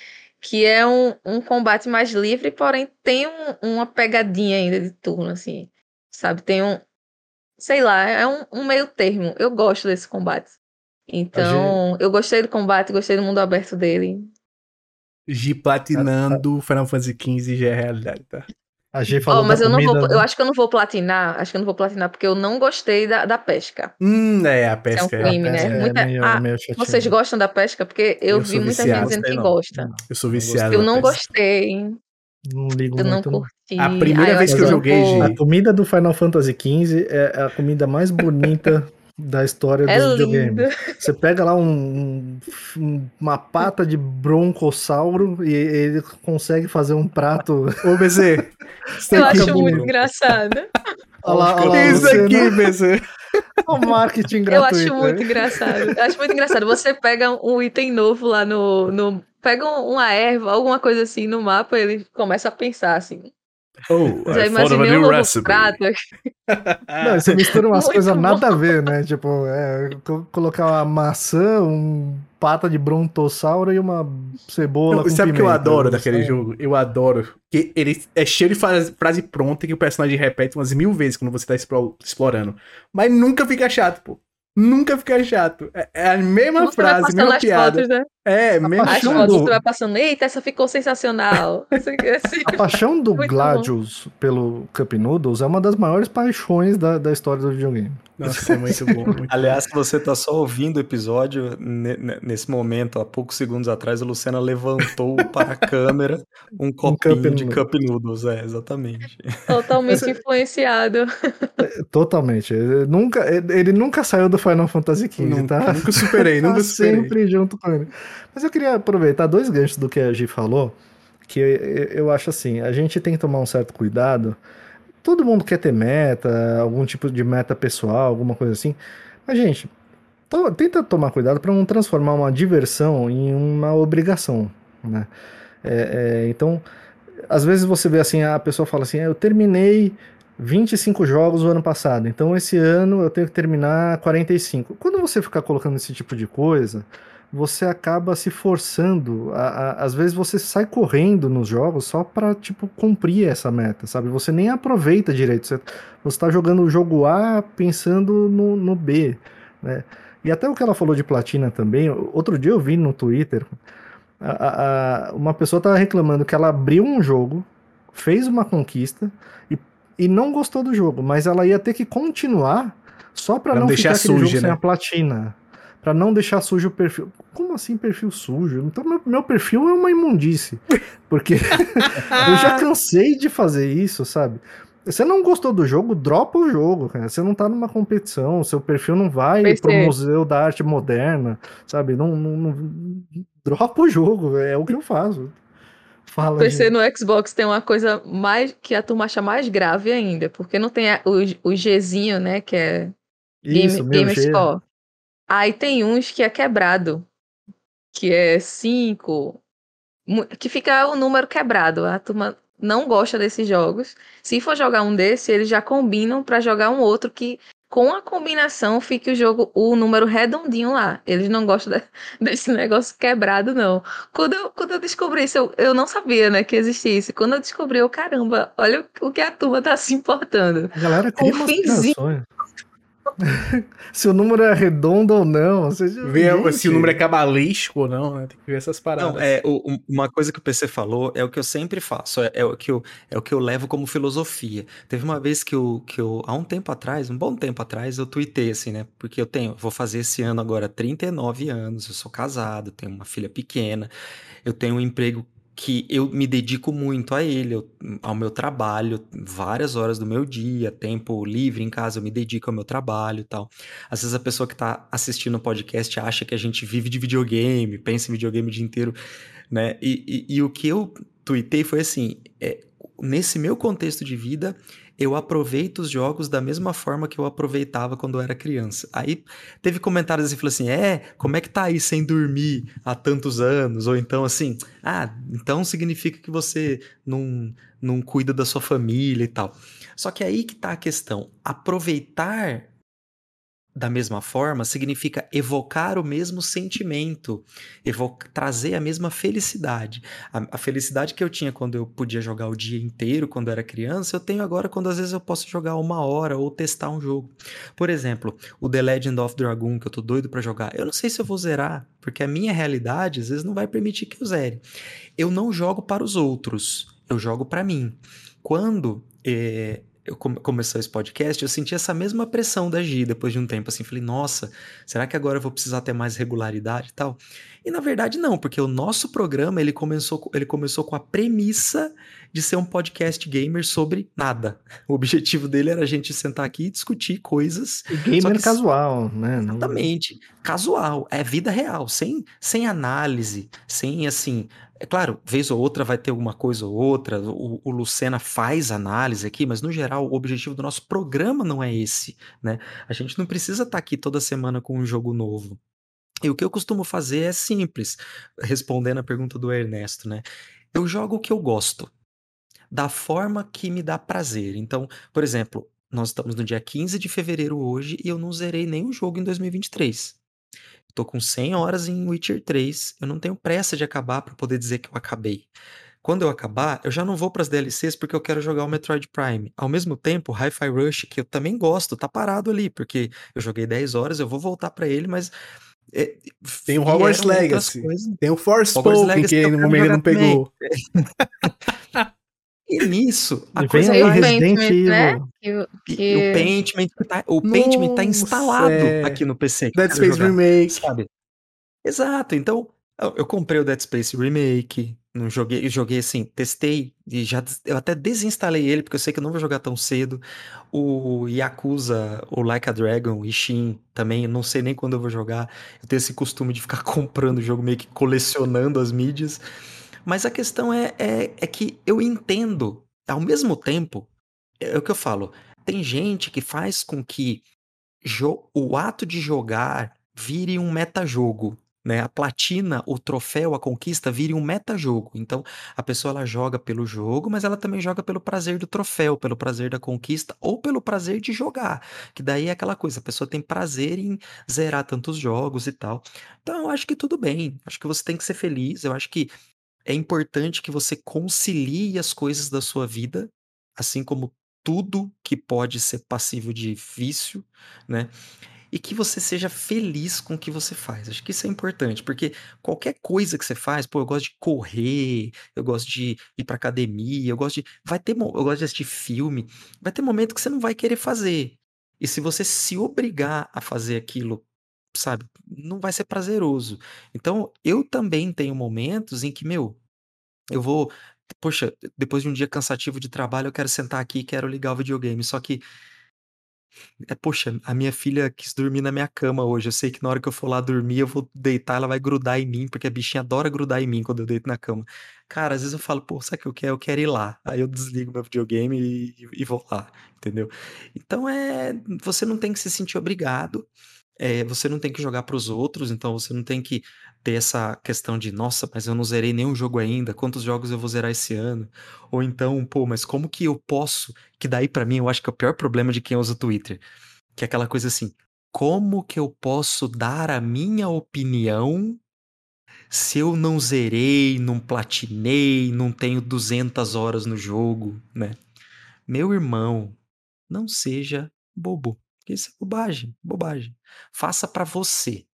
Que é um, um combate mais livre, porém tem um- uma pegadinha ainda de turno, assim. Sabe? Tem um. Sei lá, é um, um meio termo. Eu gosto desse combate. Então, eu gostei do combate, gostei do mundo aberto dele. Gi platinando Final Fantasy XV já é realidade, tá? A G falou mas da eu não vou, comida, eu né? acho que eu não vou platinar, acho que eu não vou platinar porque eu não gostei da, da pesca. Hum, é, a É um pesca é. crime, É, né? é Muita- meio, ah, meio. Vocês gostam da pesca? Porque eu, Eu vi muita viciado. gente dizendo que não. gosta. Eu sou Não viciado. Eu não pesca. gostei, Não ligo eu não muito. não. curti. A primeira Ah, vez que eu joguei, vou- A comida do Final Fantasy XV é a comida mais bonita da história É dos lindo. videogames. Você pega lá um- um- uma pata de broncossauro e ele consegue fazer um prato. Ô, BZ, Eu acho é muito bonito. engraçado. Olha lá, olha lá, Isso aqui, BZ. O marketing Eu gratuito. acho muito né? engraçado. Eu acho muito engraçado. Você pega um item novo lá no. no pega um- uma erva, alguma coisa assim no mapa, ele começa a pensar assim. Oh, Já I thought of a imaginei um novo recipe. prato. Não, você mistura umas coisas nada a ver, né? Tipo, é, co- colocar uma maçã, um pata de brontossauro e uma cebola Não, com sabe o que eu adoro daquele sabe? jogo? Eu adoro. Que ele é cheio de frase, frase pronta que o personagem repete umas mil vezes quando você tá explo- explorando. Mas nunca fica chato, pô. Nunca fica chato. É, é a mesma Você vai frase, passando mesma piada. fotos, né? É, mesma As paixão piada. fotos do- você vai passando. Eita, essa ficou sensacional. Assim. A paixão do Gladius pelo Cup Noodles é uma das maiores paixões da, da história do videogame. Nossa, é muito bom. Muito Aliás, se você tá só ouvindo o episódio, ne- ne- nesse momento, há poucos segundos atrás, a Luciana levantou para a câmera um copinho cup de. Cup Noodles. É, exatamente. Totalmente influenciado. Totalmente. Ele nunca, ele nunca saiu do Final Fantasy XV, Nunca, tá? nunca superei, Tá nunca superei. sempre junto com ele. Mas eu queria aproveitar dois ganchos do que a Gi falou, que eu, eu acho assim, a gente tem que tomar um certo cuidado. Todo mundo quer ter meta, algum tipo de meta pessoal, alguma coisa assim. Mas, gente, to- tenta tomar cuidado para não transformar uma diversão em uma obrigação, né? É, é, então, às vezes você vê assim, a pessoa fala assim, "Ah, eu terminei 25 jogos o ano passado, então esse ano eu tenho que terminar 45. Quando você ficar colocando esse tipo de coisa, você acaba se forçando, a, a- às vezes você sai correndo nos jogos só para tipo cumprir essa meta, sabe? Você nem aproveita direito, você, você tá jogando o jogo A pensando no, no B, né? E até o que ela falou de platina também, outro dia eu vi no Twitter, a- uma pessoa tava reclamando que ela abriu um jogo, fez uma conquista e, e não gostou do jogo, mas ela ia ter que continuar só para Pra não não deixar ficar aquele suja, jogo sem né? a platina. Para não deixar sujo o perfil. Como assim perfil sujo? Então meu, meu perfil é uma imundície. Porque eu já cansei de fazer isso, sabe? Você não gostou do jogo, dropa o jogo, cara. Você não tá numa competição, seu perfil não vai Pensei. pro Museu da Arte Moderna, sabe? Não, não, não, dropa o jogo, é o que eu faço. Fala, PC gente. no Xbox tem uma coisa mais que a turma acha mais grave ainda, porque não tem o, o Gzinho, né, que é Isso, Game, Game Score. Aí tem uns que é quebrado, que é 5, que fica o número quebrado. A turma não gosta desses jogos. Se for jogar um desse, eles já combinam para jogar um outro que com a combinação fique o jogo, o número redondinho lá. Eles não gostam de, desse negócio quebrado, não. Quando eu, quando eu descobri isso, eu, eu não sabia, né, que existia isso. Quando eu descobri, eu, caramba, olha o, o que a turma tá se importando. A galera cria um finzinho. se o número é redondo ou não. Seja, Ver se o número é cabalístico ou não, né? Tem que ver essas paradas. Não, é, o, uma coisa que o PC falou é o que eu sempre faço, é, é, o, que eu, é o que eu levo como filosofia. Teve uma vez que eu, que eu, há um tempo atrás, um bom tempo atrás, eu tuitei assim, né? Porque eu tenho, vou fazer esse ano agora 39 anos, eu sou casado, tenho uma filha pequena, eu tenho um emprego que eu me dedico muito a ele, ao meu trabalho, várias horas do meu dia, tempo livre em casa, eu me dedico ao meu trabalho e tal. Às vezes a pessoa que está assistindo o podcast acha que a gente vive de videogame, pensa em videogame o dia inteiro, né? E, e, e o que eu tuitei foi assim: é, nesse meu contexto de vida, eu aproveito os jogos da mesma forma que eu aproveitava quando eu era criança. Aí teve comentários assim, falou assim, é, como é que tá aí sem dormir há tantos anos? Ou então assim, ah, então significa que você não, não cuida da sua família e tal. Só que aí que tá a questão. Aproveitar da mesma forma significa evocar o mesmo sentimento, trazer a mesma felicidade. A, a, felicidade que eu tinha quando eu podia jogar o dia inteiro, quando era criança, eu tenho agora quando às vezes eu posso jogar uma hora ou testar um jogo. Por exemplo, o The Legend of Dragoon, que eu tô doido para jogar. Eu não sei se eu vou zerar, porque a minha realidade às vezes não vai permitir que eu zere. Eu não jogo para os outros, eu jogo para mim. Quando eh, eu come, começou esse podcast, eu senti essa mesma pressão da Gi depois de um tempo, assim, falei, nossa, será que agora eu vou precisar ter mais regularidade e tal? E na verdade não, porque o nosso programa, ele começou, ele começou com a premissa de ser um podcast gamer sobre nada. O objetivo dele era a gente sentar aqui e discutir coisas... E gamer que, casual, né? Exatamente, casual, é vida real, sem, sem análise, sem, assim, é claro, vez ou outra vai ter alguma coisa ou outra, o, o, Lucena faz análise aqui, mas no geral o objetivo do nosso programa não é esse, né? A gente não precisa estar tá aqui toda semana com um jogo novo. E o que eu costumo fazer é simples, respondendo a pergunta do Ernesto, né? Eu jogo o que eu gosto, da forma que me dá prazer. Então, por exemplo, nós estamos no dia 15 de fevereiro hoje e eu não zerei nenhum jogo em 2023. Tô com 100 horas em Witcher 3, eu não tenho pressa de acabar para poder dizer que eu acabei. Quando eu acabar, eu já não vou para as DLCs porque eu quero jogar o Metroid Prime. Ao mesmo tempo, Hi-Fi Rush, que eu também gosto, tá parado ali, porque eu joguei 10 horas, eu vou voltar para ele, mas é, tem o Hogwarts Legacy, tem o Forspoken, que no momento não pegou. E nisso, a e coisa aí, Resident Evil. Né? Que, que... o Paintment tá, o Paintment tá instalado é... aqui no PC. Dead Space jogar, Remake. Sabe? Exato, então eu comprei o Dead Space Remake, não joguei, joguei assim, testei e já eu até desinstalei ele porque eu sei que eu não vou jogar tão cedo. O Yakuza, o Like a Dragon, Ishin também, não sei nem quando eu vou jogar. Eu tenho esse costume de ficar comprando o jogo meio que colecionando as mídias. Mas a questão é, é, é que eu entendo, ao mesmo tempo, é o que eu falo, tem gente que faz com que o ato de jogar vire um metajogo. Né, a platina, o troféu, a conquista vire um metajogo. Então, a pessoa ela joga pelo jogo, mas ela também joga pelo prazer do troféu, pelo prazer da conquista ou pelo prazer de jogar. Que daí é aquela coisa, a pessoa tem prazer em zerar tantos jogos e tal. Então, eu acho que tudo bem. Acho que você tem que ser feliz. Eu acho que é importante que você concilie as coisas da sua vida, assim como tudo que pode ser passível de vício, né? E que você seja feliz com o que você faz. Acho que isso é importante, porque qualquer coisa que você faz, pô, eu gosto de correr, eu gosto de ir pra academia, eu gosto de. Vai ter. Eu gosto de assistir filme. Vai ter momento que você não vai querer fazer. E se você se obrigar a fazer aquilo sabe, não vai ser prazeroso. Então, eu também tenho momentos em que, meu, eu vou poxa, depois de um dia cansativo de trabalho, eu quero sentar aqui e quero ligar o videogame, só que é, poxa, a minha filha quis dormir na minha cama hoje. Eu sei que na hora que eu for lá dormir, eu vou deitar, ela vai grudar em mim, porque a bichinha adora grudar em mim quando eu deito na cama. Cara, às vezes eu falo, pô, sabe o que eu quero? Eu quero ir lá. Aí eu desligo meu videogame e, e vou lá, entendeu? Então é. Você não tem que se sentir obrigado. É, você não tem que jogar para os outros, então você não tem que ter essa questão de, nossa, mas eu não zerei nenhum jogo ainda, quantos jogos eu vou zerar esse ano? Ou então, pô, mas como que eu posso? Que daí para mim eu acho que é o pior problema de quem usa o Twitter, que é aquela coisa assim, como que eu posso dar a minha opinião se eu não zerei, não platinei, não tenho 200 horas no jogo, né? Meu irmão, não seja bobo. Isso é bobagem, bobagem. Faça para você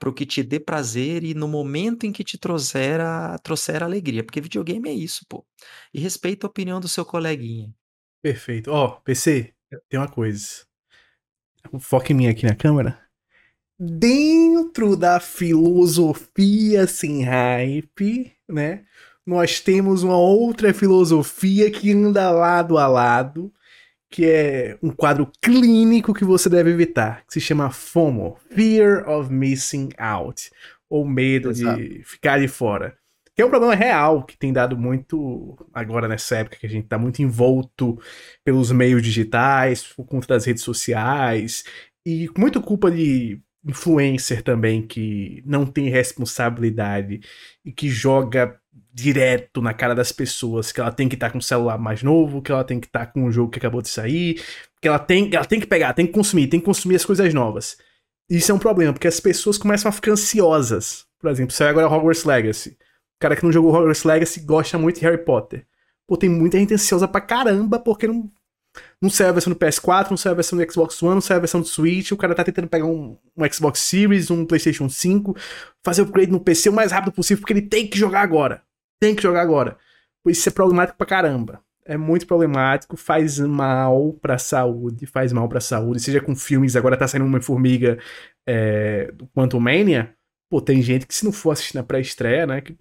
para o que te dê prazer e no momento em que te trouxer, a, trouxer alegria. Porque videogame é isso, pô. E respeita a opinião do seu coleguinha. Perfeito. Ó, oh, PC, tem uma coisa. Foca em mim aqui na câmera. Dentro da filosofia sem hype, né? Nós temos uma outra filosofia que anda lado a lado, que é um quadro clínico que você deve evitar, que se chama FOMO, Fear of Missing Out, ou medo Exato. de ficar de fora. Que é um problema real que tem dado muito agora nessa época que a gente está muito envolto pelos meios digitais, por conta das redes sociais e muito culpa de influencer também que não tem responsabilidade e que joga direto na cara das pessoas que ela tem que estar tá com um celular mais novo, que ela tem que estar tá com um jogo que acabou de sair, que ela tem, ela tem que pegar, tem que consumir, tem que consumir as coisas novas. Isso é um problema, porque as pessoas começam a ficar ansiosas. Por exemplo, saiu agora Hogwarts Legacy. O cara que não jogou Hogwarts Legacy gosta muito de Harry Potter. Pô, tem muita gente ansiosa pra caramba porque não, não saiu a versão do PS4, não saiu a versão do Xbox One, não saiu a versão do Switch. O cara tá tentando pegar um, um Xbox Series, um PlayStation 5, fazer upgrade no PC o mais rápido possível porque ele tem que jogar agora tem que jogar agora. Isso é problemático pra caramba. É muito problemático, faz mal pra saúde, faz mal pra saúde, seja com filmes, agora tá saindo uma formiga é, do Quantum Mania. Pô, tem gente que se não for assistir na pré-estreia, né? Que,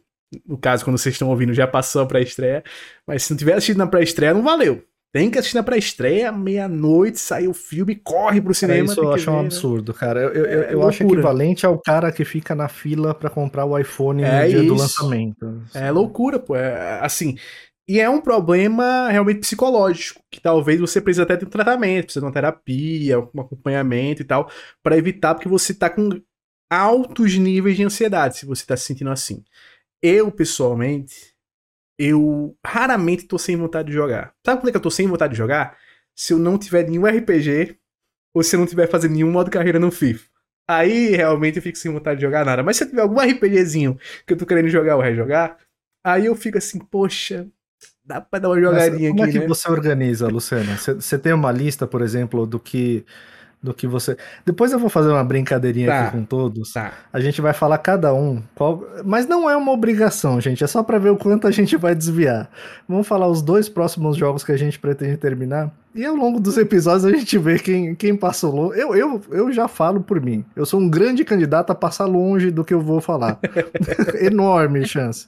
no caso, quando vocês estão ouvindo, já passou a pré-estreia. Mas se não tiver assistido na pré-estreia, não valeu. Tem que assistir na pré-estreia, meia-noite, sai o filme, corre pro cinema. isso eu acho ver, um né? absurdo, cara. Eu, eu, é, eu acho equivalente ao cara que fica na fila para comprar o iPhone é no dia isso. do lançamento. É loucura, pô. É, assim. E é um problema realmente psicológico, que talvez você precise até ter um tratamento, precisa de uma terapia, um acompanhamento e tal, para evitar, porque você tá com altos níveis de ansiedade, se você tá se sentindo assim. Eu, pessoalmente, eu raramente tô sem vontade de jogar. Sabe por que eu tô sem vontade de jogar? Se eu não tiver nenhum RPG ou se eu não tiver fazendo nenhum modo carreira no FIFA. Aí realmente eu fico sem vontade de jogar nada. Mas se eu tiver algum RPGzinho que eu tô querendo jogar ou rejogar, aí eu fico assim, poxa, dá pra dar uma jogadinha Mas, como aqui. Como é que né? você organiza, Luciana? Você tem uma lista, por exemplo, do que do que você. Depois eu vou fazer uma brincadeirinha tá, aqui com todos. Tá. A gente vai falar cada um, qual... mas não é uma obrigação, gente. É só para ver o quanto a gente vai desviar. Vamos falar os dois próximos jogos que a gente pretende terminar. E ao longo dos episódios a gente vê quem, quem passou longe. Eu, eu, eu já falo por mim. Eu sou um grande candidato a passar longe do que eu vou falar. Enorme chance.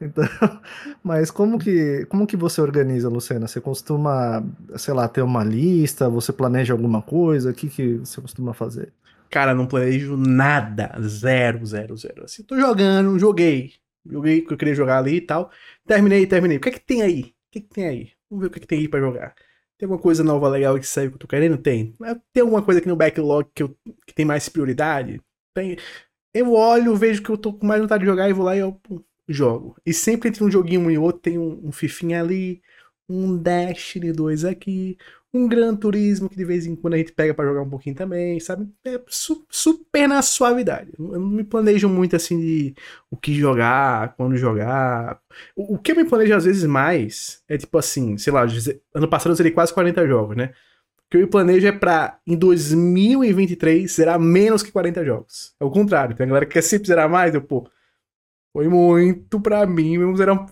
Então, mas como que, como que você organiza, Luciana? Você costuma, sei lá, ter uma lista? Você planeja alguma coisa? O que, que você costuma fazer? Cara, não planejo nada. Zero, zero, zero. Assim, tô jogando, joguei. Joguei o que eu queria jogar ali e tal. Terminei, terminei. O que é que tem aí? O que é que tem aí? Vamos ver o que é que tem aí pra jogar. Tem alguma coisa nova legal que saiu que eu tô querendo? Tem. Tem alguma coisa aqui no backlog que, eu, que tem mais prioridade? Tem. Eu olho, vejo que eu tô com mais vontade de jogar e vou lá e eu jogo. E sempre entre um joguinho e outro tem um, um fifinha ali, um Destiny 2 aqui, um Gran Turismo que de vez em quando a gente pega para jogar um pouquinho também, sabe? É su super na suavidade. Eu não me planejo muito assim de o que jogar, quando jogar. O, o que eu me planejo às vezes mais é tipo assim, sei lá, ano passado eu zerei quase 40 jogos, né? O que eu me planejo é pra, em 2023, zerar menos que 40 jogos. É o contrário, tem a galera que quer sempre zerar mais, eu, pô, foi muito pra mim. Vamos, zerar,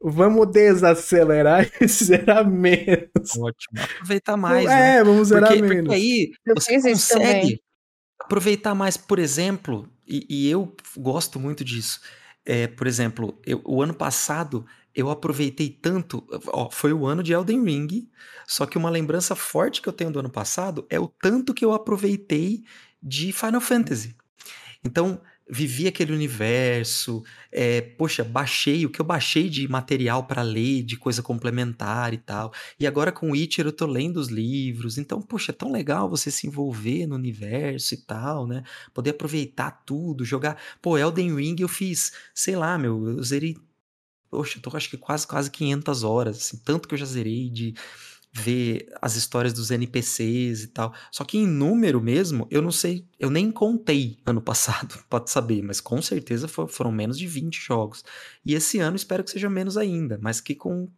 vamos desacelerar e zerar menos. Ótimo. Aproveitar mais. É, né? vamos zerar porque, menos. Porque aí você consegue, aproveitar mais, por exemplo, e, e eu gosto muito disso. É, por exemplo, eu, o ano passado eu aproveitei tanto. Ó, foi o ano de Elden Ring, só que uma lembrança forte que eu tenho do ano passado é o tanto que eu aproveitei de Final Fantasy. Então, vivi aquele universo, é, poxa, baixei o que eu baixei de material para ler, de coisa complementar e tal. E agora com Witcher eu tô lendo os livros, então, poxa, é tão legal você se envolver no universo e tal, né? Poder aproveitar tudo, jogar. Pô, Elden Ring eu fiz, sei lá, meu, eu zerei. Poxa, eu tô acho que quase, quase 500 horas, assim, tanto que eu já zerei de ver as histórias dos NPCs e tal. Só que em número mesmo, eu não sei, eu nem contei ano passado, pode saber, mas com certeza foram menos de 20 jogos. E esse ano espero que seja menos ainda, mas que com.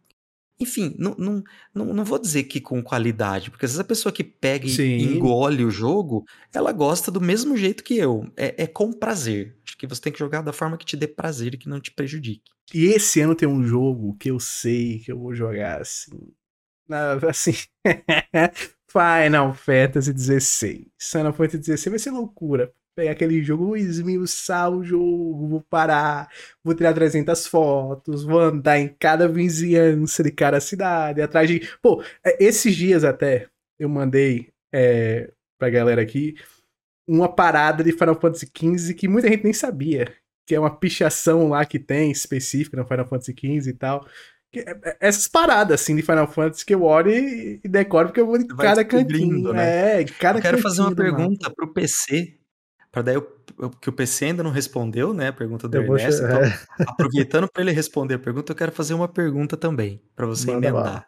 Enfim, não, não, não, não vou dizer que com qualidade, porque às vezes a pessoa que pega e Sim. engole o jogo, ela gosta do mesmo jeito que eu. É, é com prazer. Acho que você tem que jogar da forma que te dê prazer e que não te prejudique. E esse ano tem um jogo que eu sei que eu vou jogar assim assim. Final Fantasy XVI. Final Fantasy XVI vai ser loucura. Pegar aquele jogo, esmiuçar o jogo, vou parar, vou tirar 300 fotos, vou andar em cada vizinhança de cada cidade, atrás de. Pô, é, esses dias até eu mandei é, pra galera aqui uma parada de Final Fantasy XV que muita gente nem sabia. Que é uma pichação lá que tem específica no Final Fantasy XV e tal. É, é, essas paradas, assim, de Final Fantasy que eu olho e, decoro, porque eu vou em cada cantinho. Né? É, cada eu quero fazer uma pergunta pro PC, para daí eu, eu, que o PC ainda não respondeu, né, a pergunta do eu Ernesto. Então, é. aproveitando para ele responder a pergunta, eu quero fazer uma pergunta também, para você Manda emendar. Lá.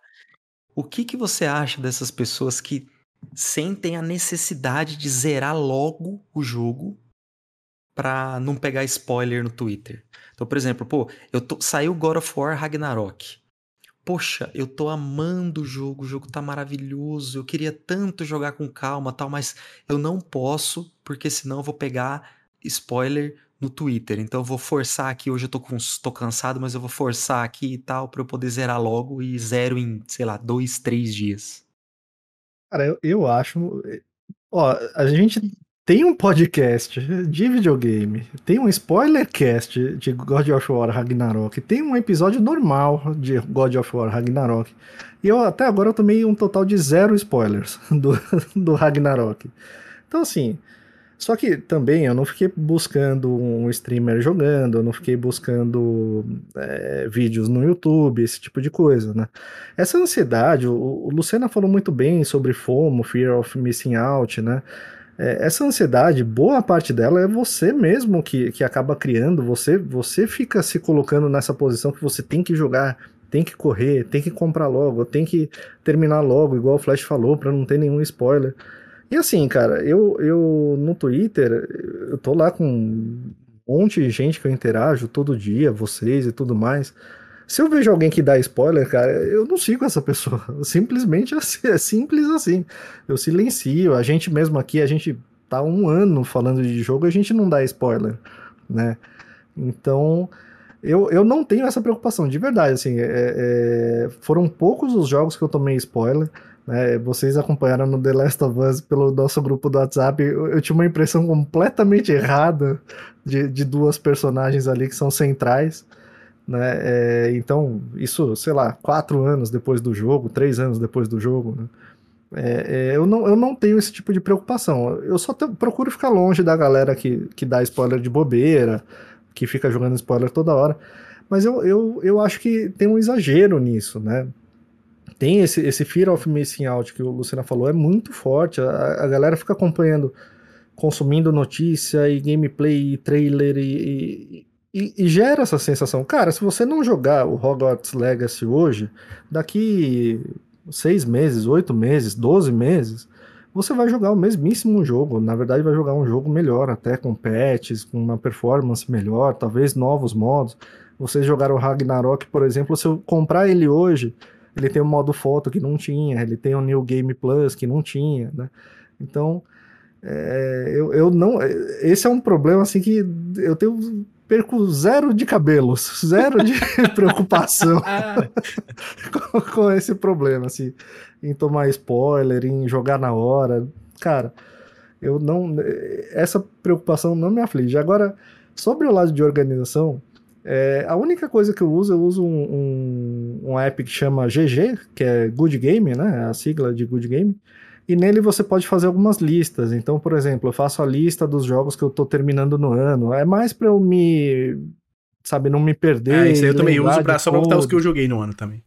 O que, que você acha dessas pessoas que sentem a necessidade de zerar logo o jogo para não pegar spoiler no Twitter. Então, por exemplo, pô, eu tô, saiu God of War Ragnarok. Poxa, eu tô amando o jogo, o jogo tá maravilhoso. Eu queria tanto jogar com calma, tal, mas eu não posso, porque senão eu vou pegar spoiler no Twitter. Então eu vou forçar aqui, hoje eu tô, com, tô cansado, mas eu vou forçar aqui e tal para eu poder zerar logo e zero em, sei lá, dois, três dias. Cara, eu, eu acho. Eh, ó, a gente tem um podcast de videogame, tem um spoilercast de God of War Ragnarok, tem um episódio normal de God of War Ragnarok. E eu até agora eu tomei um total de zero spoilers do, do Ragnarok. Então assim, só que também eu não fiquei buscando um streamer jogando, eu não fiquei buscando é, vídeos no YouTube, esse tipo de coisa, né? Essa ansiedade, o, o Lucena falou muito bem sobre FOMO, Fear of Missing Out, né? É, essa ansiedade, boa parte dela é você mesmo que, que acaba criando, você, você fica se colocando nessa posição que você tem que jogar, tem que correr, tem que comprar logo, tem que terminar logo, igual o Flash falou, para não ter nenhum spoiler. E assim, cara, eu, eu no Twitter, eu tô lá com um monte de gente que eu interajo todo dia, vocês e tudo mais. Se eu vejo alguém que dá spoiler, cara, eu não sigo essa pessoa. Simplesmente assim, é simples assim. Eu silencio. A gente mesmo aqui, a gente tá um ano falando de jogo, a gente não dá spoiler, né? Então, eu, eu não tenho essa preocupação, de verdade, assim, é, é, foram poucos os jogos que eu tomei spoiler, né, vocês acompanharam no The Last of Us pelo nosso grupo do WhatsApp, eu, eu tinha uma impressão completamente errada de, de duas personagens ali que são centrais, né? É, então, isso, sei lá, quatro anos depois do jogo, três anos depois do jogo, né? é, é, eu, não, eu não tenho esse tipo de preocupação. Eu só te, procuro ficar longe da galera que, que dá spoiler de bobeira, que fica jogando spoiler toda hora. Mas eu, eu, eu acho que tem um exagero nisso, né? Tem esse, esse Fear of Missing Out que o Luciano falou, é muito forte. A, a galera fica acompanhando, consumindo notícia e gameplay, e trailer e, e, e, gera essa sensação. Cara, se você não jogar o Hogwarts Legacy hoje, daqui seis meses, oito meses, doze meses, você vai jogar o mesmíssimo jogo. Na verdade, vai jogar um jogo melhor, até com patches, com uma performance melhor, talvez novos modos. Vocês jogaram o Ragnarok, por exemplo, se eu comprar ele hoje, ele tem um modo foto que não tinha, ele tem o New Game Plus que não tinha, né? Então, é, eu, eu não. Esse é um problema assim que eu tenho perco zero de cabelos, zero de preocupação com, com, esse problema, assim, em tomar spoiler, em jogar na hora. Cara, Eu não. Essa preocupação não me aflige. Agora, sobre o lado de organização, é, a única coisa que eu uso, eu uso um, um, um, app que chama GG, que é Good Game, né? A sigla de Good Game. E nele você pode fazer algumas listas. Então, por exemplo, eu faço a lista dos jogos que eu tô terminando no ano. É mais para eu me. Sabe, não me perder. É, isso aí eu também uso pra só botar os que eu joguei no ano também.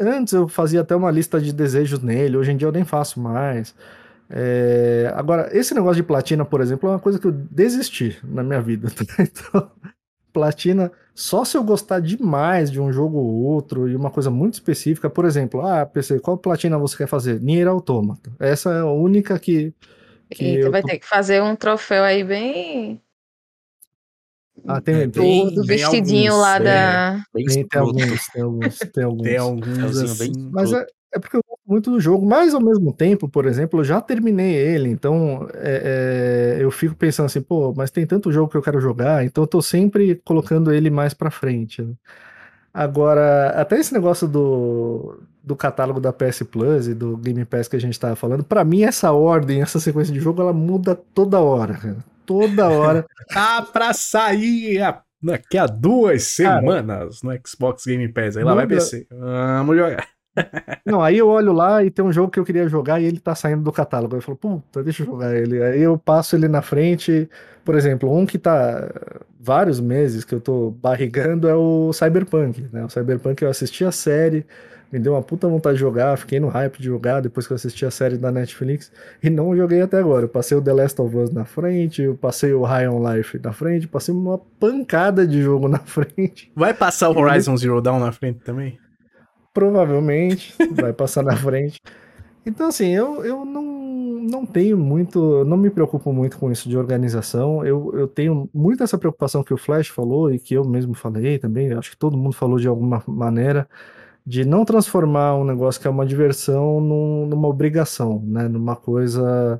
Antes eu fazia até uma lista de desejos nele, hoje em dia eu nem faço mais. É... Agora, esse negócio de platina, por exemplo, é uma coisa que eu desisti na minha vida. Então, platina, só se eu gostar demais de um jogo ou outro e uma coisa muito específica, por exemplo, ah, PC, qual platina você quer fazer? Nier Automata. Essa é a única que. que Eita, vai tô... ter que fazer um troféu aí bem ah, tem, tem, do, do vestidinho alguns, lá é, da. Tem, tem, alguns, tem alguns, tem alguns. Tem alguns assim, mas é, é, porque eu gosto muito do jogo, mas ao mesmo tempo, por exemplo, eu já terminei ele, então é, é, eu fico pensando assim, pô, mas tem tanto jogo que eu quero jogar, então eu tô sempre colocando ele mais pra frente. Né? Agora, até esse negócio do, do catálogo da PS Plus e do Game Pass que a gente tava falando, para mim essa ordem, essa sequência de jogo, ela muda toda hora, cara toda hora. tá pra sair a, daqui a duas semanas Cara, no Xbox Game Pass. Aí lá vai PC. Vamos jogar. Não, aí eu olho lá e tem um jogo que eu queria jogar e ele tá saindo do catálogo. Eu falo, puta, deixa eu jogar ele. Aí eu passo ele na frente. Por exemplo, um que tá vários meses que eu tô barrigando é o Cyberpunk. Né? O Cyberpunk eu assisti a série, me deu uma puta vontade de jogar, fiquei no hype de jogar depois que eu assisti a série da Netflix e não joguei até agora. Eu passei o The Last of Us na frente, eu passei o High on Life na frente, passei uma pancada de jogo na frente. Vai passar o Horizon Zero Dawn na frente também? Provavelmente vai passar na frente. Então, assim, eu, eu não, não tenho muito, não me preocupo muito com isso de organização. Eu, eu tenho muito essa preocupação que o Flash falou e que eu mesmo falei também. Acho que todo mundo falou de alguma maneira de não transformar um negócio que é uma diversão num, numa obrigação, né? Numa coisa.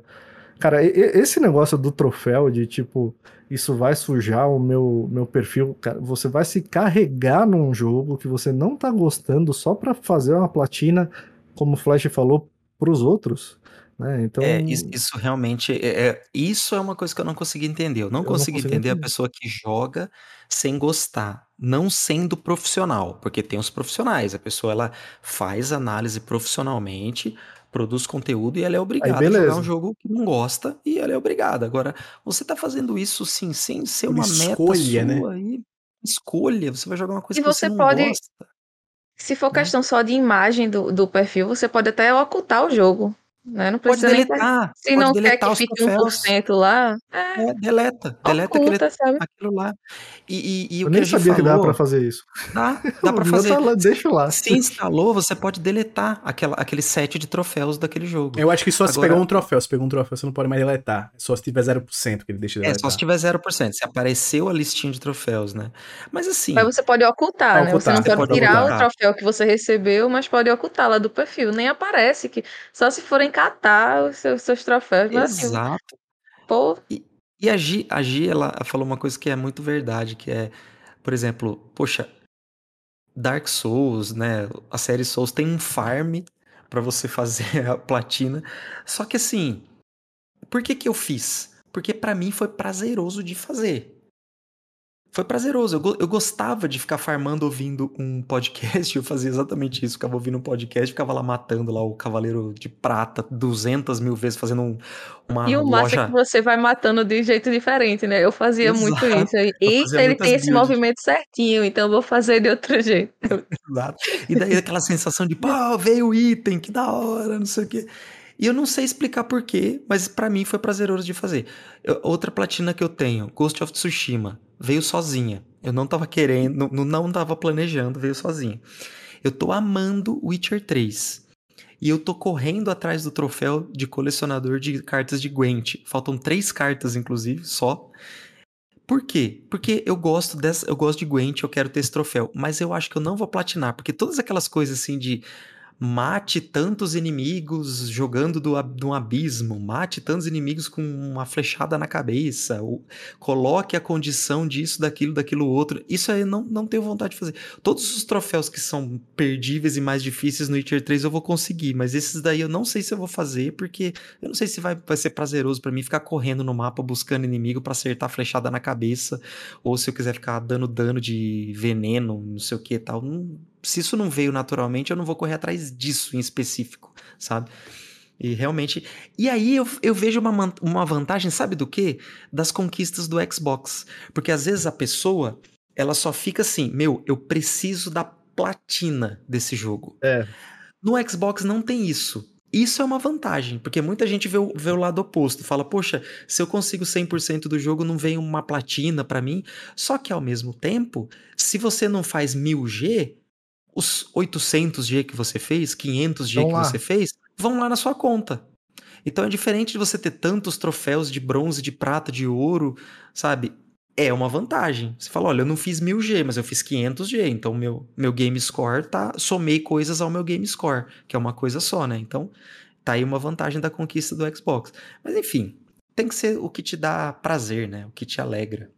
Cara, esse negócio do troféu, de tipo, isso vai sujar o meu, meu perfil, cara, você vai se carregar num jogo que você não tá gostando só para fazer uma platina, como o Flash falou, pros outros. Né? Então... É, isso, isso realmente é, é, isso é uma coisa que eu não consegui entender. Eu não eu consigo não entender, entender a pessoa que joga sem gostar, não sendo profissional, porque tem os profissionais. A pessoa ela faz análise profissionalmente, produz conteúdo e ela é obrigada a jogar um jogo que não gosta e ela é obrigada. Agora, você tá fazendo isso sim, sem ser uma, uma escolha, meta sua né? e escolha. Você vai jogar uma coisa e que você, você não pode... gosta. Se for né? questão só de imagem do, do perfil, você pode até ocultar o jogo. Né? Não precisa pode deletar, nem... Se não quer que fique troféus. 1% lá, é, é, deleta. Deleta oculta, aquele, aquilo lá. E, e, e Eu nem sabia falou, que dava pra fazer isso. Dá, dá pra fazer. Tá lá, deixa lá. Se instalou, você pode deletar aquela, aquele set de troféus daquele jogo. Eu acho que só Agora, se pegar um troféu. Se pegar um troféu, você não pode mais deletar. Só se tiver 0% que ele deixa de deletar. É, só se tiver 0%. Se apareceu a listinha de troféus, né? Mas assim... Mas você pode ocultar, né? Ocultar, você não você pode, pode tirar ocultar. o troféu que você recebeu, mas pode ocultar lá do perfil. Nem aparece que... Só se forem catar os seus, seus troféus. Assim, Exato. Assim, pô. E, e a Gi, a Gi, ela falou uma coisa que é muito verdade, que é, por exemplo, poxa, Dark Souls, né? A série Souls tem um farm para você fazer a platina. Só que assim, por que que eu fiz? Porque para mim foi prazeroso de fazer foi prazeroso. Eu, eu gostava de ficar farmando ouvindo um podcast. Eu fazia exatamente isso. Ficava ouvindo um podcast, ficava lá matando lá o Cavaleiro de Prata 200 mil vezes, fazendo um, uma E o massa loja... é que você vai matando de jeito diferente, né? Eu fazia Exato. muito isso. Eita, ele tem esse movimento certinho, então eu vou fazer de outro jeito. Exato. E daí aquela sensação de, pô, veio o item, que da hora, não sei o quê. E eu não sei explicar porquê, mas para mim foi prazeroso de fazer. Eu, outra platina que eu tenho, Ghost of Tsushima, veio sozinha. Eu não tava querendo, não, não tava planejando, veio sozinha. Eu tô amando Witcher 3. E eu tô correndo atrás do troféu de colecionador de cartas de Gwent. Faltam três cartas, inclusive, só. Por quê? Porque eu gosto dessa, eu gosto de Gwent, eu quero ter esse troféu, mas eu acho que eu não vou platinar, porque todas aquelas coisas assim de mate tantos inimigos jogando do, do um abismo, mate tantos inimigos com uma flechada na cabeça, coloque a condição disso, daquilo, daquilo outro. Isso aí não, não tenho vontade de fazer. Todos os troféus que são perdíveis e mais difíceis no Witcher 3 eu vou conseguir, mas esses daí eu não sei se eu vou fazer, porque eu não sei se vai, vai ser prazeroso para mim ficar correndo no mapa buscando inimigo para acertar flechada na cabeça, ou se eu quiser ficar dando dano de veneno, não sei o que e tal. Não, se isso não veio naturalmente, eu não vou correr atrás disso em específico, sabe? E realmente. E aí eu, eu vejo uma, uma vantagem, sabe do quê? Das conquistas do Xbox. Porque às vezes a pessoa, ela só fica assim: meu, eu preciso da platina desse jogo. É. No Xbox não tem isso. Isso é uma vantagem, porque muita gente vê o, vê o lado oposto, fala, poxa, se eu consigo 100% do jogo, não vem uma platina para mim. Só que ao mesmo tempo, se você não faz 1000G, os 800G que você fez, 500G que lá. você fez, vão lá na sua conta. Então é diferente de você ter tantos troféus de bronze, de prata, de ouro, sabe? É uma vantagem. Você fala, olha, eu não fiz 1000G, mas eu fiz 500G, então meu, meu game score tá. Somei coisas ao meu game score, que é uma coisa só, né? Então tá aí uma vantagem da conquista do Xbox. Mas enfim, tem que ser o que te dá prazer, né? O que te alegra.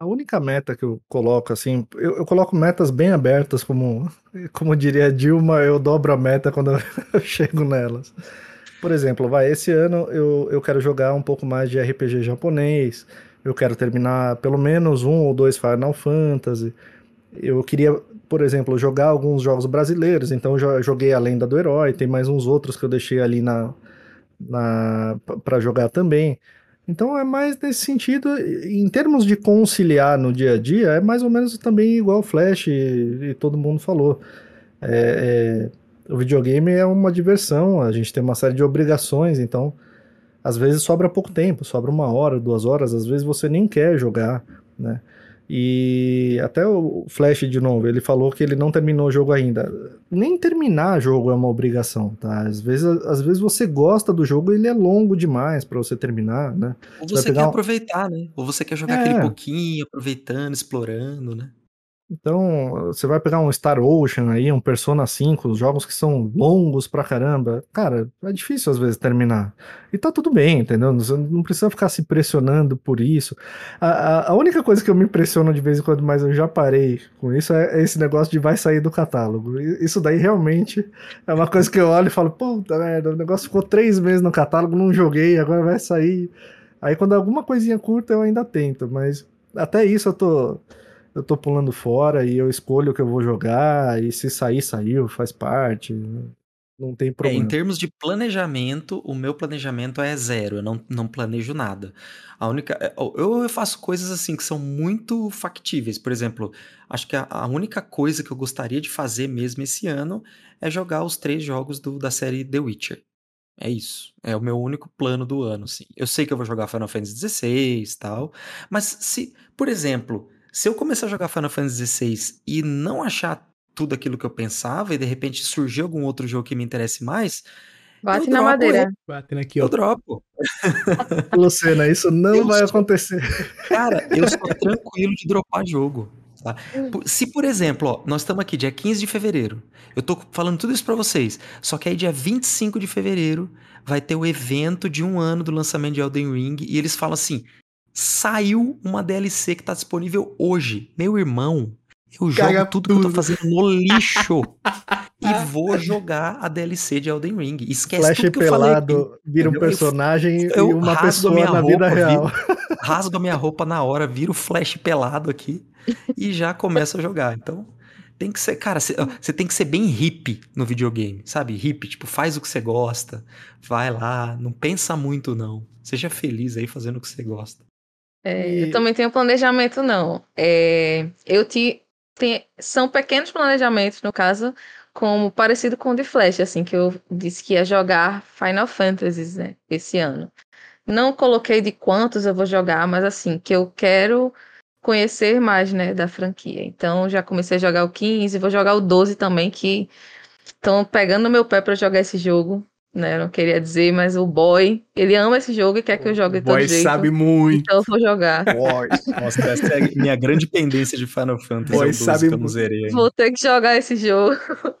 A única meta que eu coloco, assim, eu, eu, coloco metas bem abertas, como, como diria Dilma, eu dobro a meta quando eu chego nelas. Por exemplo, vai, esse ano eu, eu quero jogar um pouco mais de RPG japonês, eu quero terminar pelo menos um ou dois Final Fantasy. Eu queria, por exemplo, jogar alguns jogos brasileiros, então eu joguei a Lenda do Herói, tem mais uns outros que eu deixei ali na, na para jogar também. Então é mais nesse sentido, em termos de conciliar no dia a dia, é mais ou menos também igual Flash e, e todo mundo falou. É, é, o videogame é uma diversão, a gente tem uma série de obrigações, então às vezes sobra pouco tempo, sobra uma hora, duas horas, às vezes você nem quer jogar, né? E até o Flash, de novo, ele falou que ele não terminou o jogo ainda. Nem terminar jogo é uma obrigação, tá? Às vezes, às vezes você gosta do jogo e ele é longo demais para você terminar, né? Ou você, você quer um... aproveitar, né? Ou você quer jogar é. aquele pouquinho, aproveitando, explorando, né? Então, você vai pegar um Star Ocean aí, um Persona 5, jogos que são longos pra caramba. Cara, é difícil às vezes terminar. E tá tudo bem, entendeu? Você não precisa ficar se pressionando por isso. A, a, a única coisa que eu me impressiono de vez em quando, mas eu já parei com isso, é, esse negócio de vai sair do catálogo. Isso daí realmente é uma coisa que eu olho e falo, puta merda, o negócio ficou três meses no catálogo, não joguei, agora vai sair. Aí quando é alguma coisinha curta eu ainda tento, mas até isso eu tô eu tô pulando fora e eu escolho o que eu vou jogar, e se sair, saiu, faz parte. Não tem problema. É, em termos de planejamento, o meu planejamento é zero, eu não, não planejo nada. A única. É, eu, eu faço coisas assim que são muito factíveis. Por exemplo, acho que a, a, única coisa que eu gostaria de fazer mesmo esse ano é jogar os três jogos do, da série The Witcher. É isso. É o meu único plano do ano, assim. Eu sei que eu vou jogar Final Fantasy XVI e tal, mas se, por exemplo, se eu começar a jogar Final Fantasy XVI e não achar tudo aquilo que eu pensava e de repente surgir algum outro jogo que me interesse mais, Bate na madeira. Batendo aqui, ó. Eu dropo. Lucena, isso não eu vai sou... acontecer. Cara, eu sou tranquilo de dropar jogo. Tá? Se, por exemplo, ó, nós estamos aqui dia 15 de fevereiro, eu tô falando tudo isso para vocês, só que aí dia 25 de fevereiro vai ter o evento de um ano do lançamento de Elden Ring e eles falam assim: Saiu uma DLC que tá disponível hoje. Meu irmão, eu jogo tudo, tudo, que eu tô fazendo no lixo e vou jogar a DLC de Elden Ring. Esquece Flash tudo que pelado, eu falei. Vira um personagem eu, e uma pessoa na vida real. Viro, rasgo a minha roupa na hora, viro Flash pelado aqui e já começo a jogar. Então, tem que ser, cara, você tem que ser bem hippie no videogame, sabe? Hippie, tipo, faz o que você gosta, vai lá, não pensa muito não. Seja feliz aí fazendo o que você gosta. É, e... Eu também tenho planejamento, não. É, eu te, tem, são pequenos planejamentos, no caso, como parecido com o de Flash, assim, que eu disse que ia jogar Final Fantasy né, esse ano. Não coloquei de quantos eu vou jogar, mas assim, que eu quero conhecer mais, né, da franquia. Então já comecei a jogar o 15, vou jogar o 12 também, que estão pegando meu pé para jogar esse jogo né? Não queria dizer, mas o boy, ele ama esse jogo e quer que eu jogue de todo boy jeito. sabe muito. Então eu vou jogar. Boy. Nossa, essa é a minha grande pendência de Final Fantasy. Boy sabe muito. Vou ter que jogar esse jogo.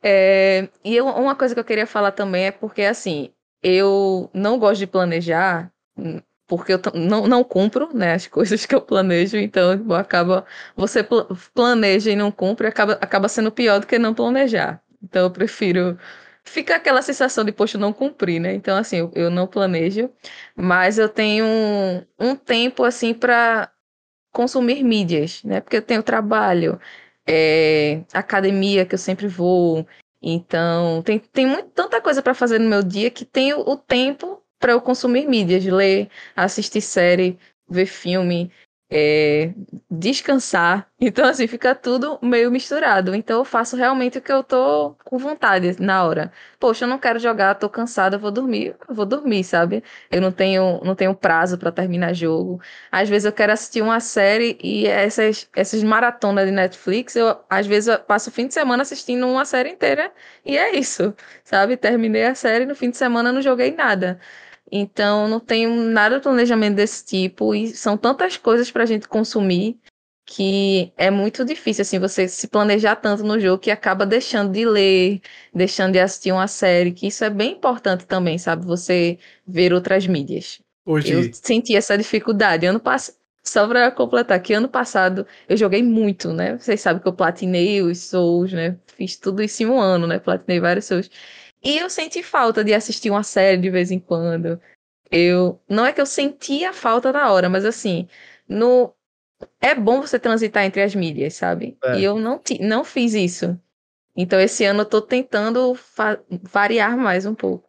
É, e eu, uma coisa que eu queria falar também é porque, assim, eu não gosto de planejar, hum, porque eu não, não cumpro, né, as coisas que eu planejo, então acaba, você planeja e não cumpre, acaba, acaba sendo pior do que não planejar. Então eu prefiro fica aquela sensação de, poxa, não cumprir, né? Então, assim, eu, eu não planejo, mas eu tenho um, um tempo, assim, para consumir mídias, né? Porque eu tenho trabalho, é, academia que eu sempre vou, então tem, tem muito, tanta coisa para fazer no meu dia que tenho o tempo para eu consumir mídias, ler, assistir série, ver filme, é, descansar. Então, assim, fica tudo meio misturado. Então, eu faço realmente o que eu tô com vontade na hora. Poxa, eu não quero jogar, tô cansada, vou dormir. Vou dormir, sabe? Eu não tenho, não tenho prazo para terminar jogo. Às vezes eu quero assistir uma série e essas, essas maratonas de Netflix, eu às vezes eu passo o fim de semana assistindo uma série inteira e é isso, sabe? Terminei a série no fim de semana não joguei nada. Então, não tenho nada de planejamento desse tipo e são tantas coisas para a gente consumir que é muito difícil assim você se planejar tanto no jogo que acaba deixando de ler, deixando de assistir uma série, que isso é bem importante também, sabe? Você ver outras mídias. Hoje... Eu senti essa dificuldade. Ano passado, só para completar, que ano passado eu joguei muito, né? Vocês sabem que eu platinei os Souls, né? Fiz tudo isso em um ano, né? Platinei vários Souls. E eu senti falta de assistir uma série de vez em quando. Eu não é que eu sentia falta na hora, mas assim, no é bom você transitar entre as mídias, sabe? É. E eu não não fiz isso. Então esse ano eu tô tentando variar mais um pouco.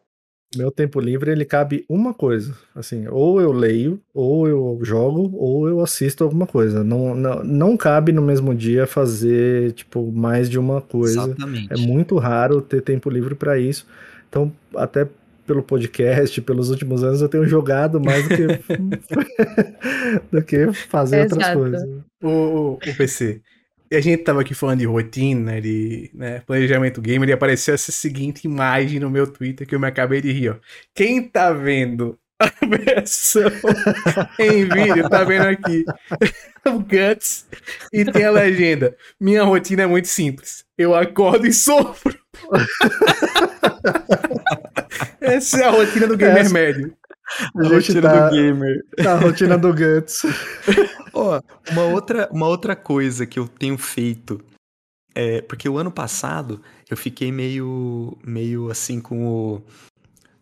Meu tempo livre ele cabe uma coisa, assim, ou eu leio, ou eu jogo, ou eu assisto alguma coisa. Não, não, não cabe no mesmo dia fazer tipo mais de uma coisa. Exatamente. É muito raro ter tempo livre para isso. Então, até pelo podcast, pelos últimos anos, eu tenho jogado mais do que, do que fazer Exato. outras coisas. O, o PC, e a gente tava aqui falando de rotina, de né, planejamento gamer, e apareceu essa seguinte imagem no meu Twitter que eu me acabei de rir, ó. Quem tá vendo a versão em vídeo, tá vendo aqui o Guts e tem a legenda. Minha rotina é muito simples. Eu acordo e sofro. Essa é a rotina do gamer Essa... médio. A, a rotina tá, do gamer. A rotina do Guts. Ó, uma outra, uma outra coisa que eu tenho feito é porque o ano passado eu fiquei meio meio assim com o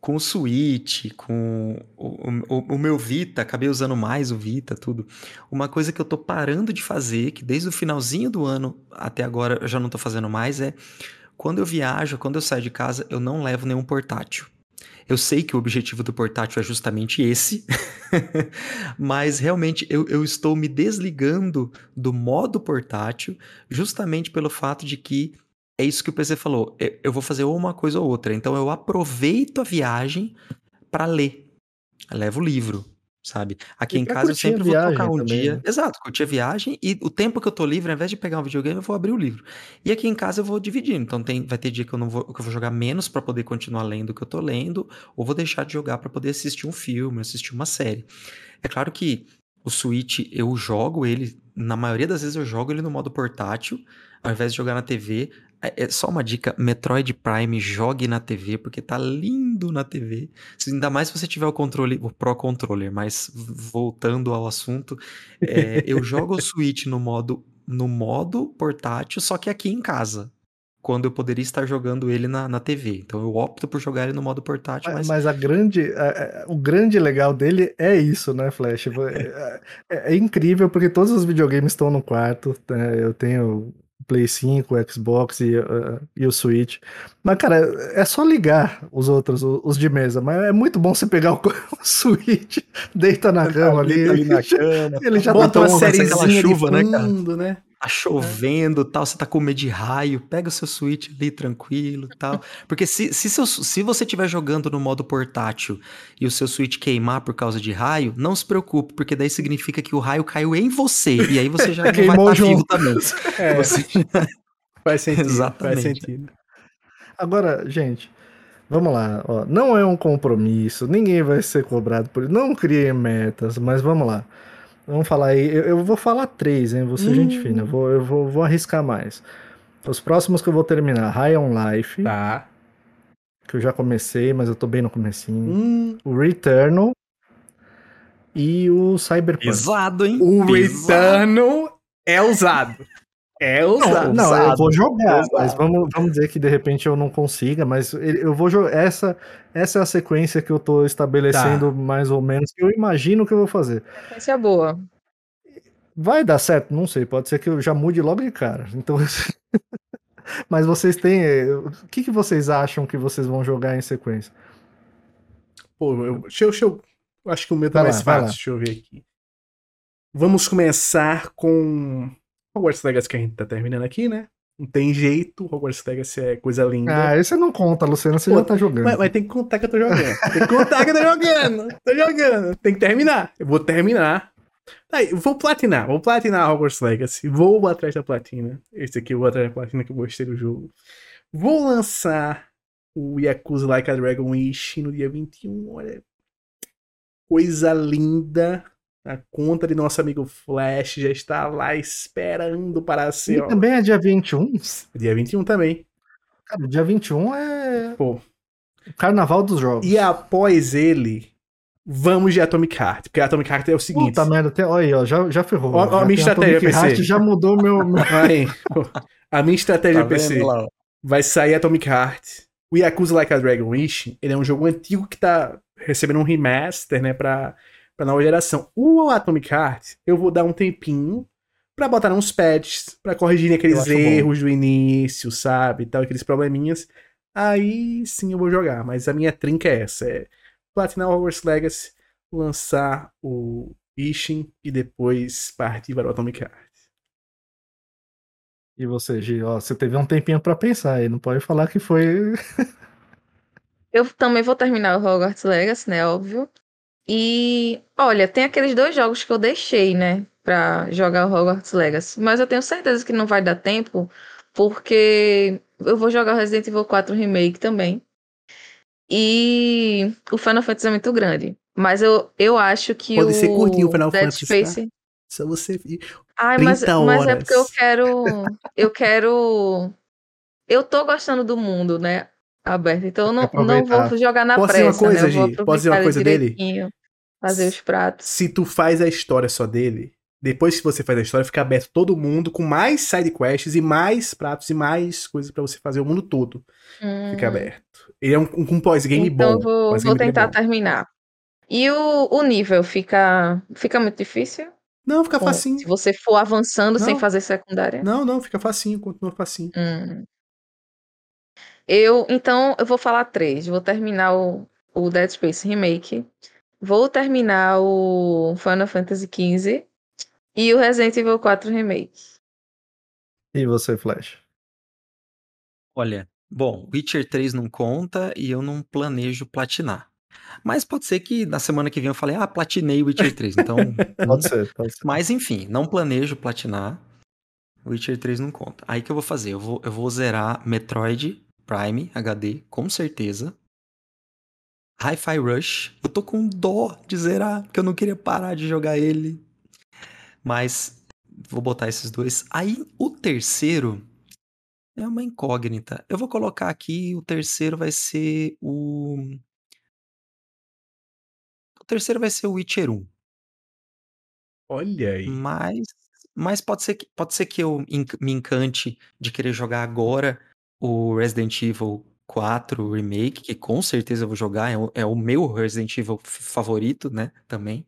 com o Switch, com o, o, o, meu Vita, acabei usando mais o Vita, tudo. Uma coisa que eu tô parando de fazer, que desde o finalzinho do ano até agora eu já não tô fazendo mais, é quando eu viajo, quando eu saio de casa, eu não levo nenhum portátil. Eu sei que o objetivo do portátil é justamente esse, mas realmente eu, eu estou me desligando do modo portátil justamente pelo fato de que é isso que o PC falou. Eu vou fazer uma coisa ou outra. Então eu aproveito a viagem para ler. Eu levo o livro sabe? Aqui e em casa eu sempre vou trocar um também, dia. Né? Exato, curtir a viagem e o tempo que eu tô livre, ao invés de pegar um videogame, eu vou abrir o livro. E aqui em casa eu vou dividindo. Então tem, vai ter dia que eu não vou, que eu vou jogar menos para poder continuar lendo o que eu tô lendo, ou vou deixar de jogar para poder assistir um filme, assistir uma série. É claro que o Switch eu jogo ele, na maioria das vezes eu jogo ele no modo portátil, ao invés de jogar na TV, é, é só uma dica, Metroid Prime jogue na TV, porque tá lindo na TV. Ainda mais se você tiver o controle, o Pro Controller, mas voltando ao assunto, é, eu jogo o Switch no modo, no modo portátil, só que aqui em casa. Quando eu poderia estar jogando ele na, na TV. Então eu opto por jogar ele no modo portátil. Mas, mas a grande, a, a, o grande legal dele é isso, né, Flash? É, é, é incrível porque todos os videogames estão no quarto. Né? Eu tenho Play 5, Xbox e, uh, e o Switch. Mas, cara, é só ligar os outros, os de mesa. Mas é muito bom você pegar o, o Switch, deita na cama ali. ali na cama. Ele já bota uma sériezinha chuva, de fundo, né, cara? né? Tá chovendo tal, você tá com medo de raio, pega o seu Switch ali tranquilo tal. Porque se, se, seu, se você estiver jogando no modo portátil e o seu Switch queimar por causa de raio, não se preocupe, porque daí significa que o raio caiu em você. E aí você já não vai estar tá vivo também. É. Você... Faz sentido. Exatamente. Faz sentido. Agora, gente, Vamos lá, ó. não é um compromisso, ninguém vai ser cobrado por isso. Não criem metas, mas vamos lá. Vamos falar aí. Eu, eu vou falar três, hein? Ser hum. gente fina. Eu vou, eu vou, vou arriscar mais. Os próximos que eu vou terminar, High on Life, Tá. que eu já comecei, mas eu tô bem no comecinho. Hum, O Returnal e o Cyberpunk. Pesado, hein? o Pesado. Return é usado. É Não, usado. não, eu vou jogar, Exato. mas vamos, vamos dizer que de repente eu não consiga, mas eu vou jogar. Essa, essa é a sequência que eu tô estabelecendo mais ou menos, que eu imagino que eu vou fazer. Sequência boa. Vai dar certo? Não sei, pode ser que eu já mude logo de cara. Então. mas vocês têm. eh, O que, que vocês acham que vocês vão jogar em sequência? Pô, eu, deixa, eu, deixa eu. Acho que o meu tá Vai lá, mais vai fácil. lá. Deixa eu ver aqui. Vamos começar com Hogwarts Legacy que a gente tá terminando aqui, né? Não tem jeito, Hogwarts Legacy é coisa linda. Ah, esse não conta, Luciano, você Pô, já tá jogando. Mas, mas tem que contar que eu tô jogando. Tem que contar que eu tô jogando. Tô jogando. Tem que terminar. Eu vou terminar. Aí, vou platinar. Vou platinar Hogwarts Legacy. Vou atrás da platina. Esse aqui eu vou atrás da platina que eu gostei do jogo. Vou lançar o Yakuza Like a Dragon Wish no dia 21. Olha. Coisa linda. A conta de nosso amigo Flash já está lá esperando para ser. E Ó, também é dia 21? dia 21 também. Cara, dia 21 é Pô, o carnaval dos jogos. E após ele, vamos de Atomic Heart. Porque Atomic Heart é o seguinte. Puta merda, tem, olha aí, ó, já, já ferrou. Ó, a minha estratégia, Atomic PC. Heart, já mudou meu. Aí, a minha estratégia Tá PC vendo vai sair Atomic Heart. O Yakuza Like a Dragon Wish, ele é um jogo antigo que tá recebendo um remaster, né, pra, pra nova geração. O Atomic Heart, eu vou dar um tempinho pra botar uns patches, pra corrigir aqueles acho bom. erros do início, sabe, tal, aqueles probleminhas. Aí sim eu vou jogar, mas a minha trinca é essa, é platinar Hogwarts Legacy, lançar o Ishin e depois partir para o Atomic Heart. E você, Gi, ó, você teve um tempinho pra pensar aí, não pode falar que foi. Eu também vou terminar o Hogwarts Legacy, né? Óbvio. E olha, tem aqueles dois jogos que eu deixei, né? Pra jogar o Hogwarts Legacy. Mas eu tenho certeza que não vai dar tempo, porque eu vou jogar o Resident Evil 4 Remake também. E o Final Fantasy é muito grande. Mas eu, eu acho que Pode o ser curtinho o Final Dead Fantasy, tá? Space. Só você. Ai, mas, 30 mas é porque eu quero. Eu quero. Eu tô gostando do mundo, né? Aberto. Então eu não, não vou jogar na Posso dizer uma pressa, coisa, né? Posso dizer uma coisa dele? Fazer os pratos. Se tu faz a história só dele, depois que você faz a história, fica aberto todo mundo com mais side quests e mais pratos e mais coisas pra você fazer o mundo todo. Fica Hum, aberto. Ele é um, um, um pós-game Então eu bom. vou, pós-game vou é tentar bom. terminar. E o, o nível fica, fica muito difícil? Não, fica Com- facinho. Se você for avançando sem Não. fazer secundária? Não, não, fica facinho, continua facinho. Hum. Eu, então, eu vou falar três. Vou terminar o, o Dead Space Remake. Vou terminar o Final Fantasy XV. E o Resident Evil 4 Remake. E você, Flash? Olha, bom, Witcher 3 não conta e eu não planejo platinar. Mas pode ser que na semana que vem eu falei, ah, platinei Witcher 3. Então, Pode ser, pode ser. Mas enfim, não planejo platinar. Witcher 3 não conta. Aí que eu vou fazer? Eu vou, eu vou zerar Metroid Prime HD, com certeza. Hi-Fi Rush. Eu tô com dó de zerar, porque eu não queria parar de jogar ele. Mas vou botar esses dois. Aí o terceiro é uma incógnita. Eu vou colocar aqui, o terceiro vai ser o. O terceiro vai ser o Witcher 1. Olha aí. Mas, mas pode ser que, pode ser que eu me encante de querer jogar agora o Resident Evil 4 Remake, que com certeza eu vou jogar, é o, é o meu Resident Evil favorito, né, também.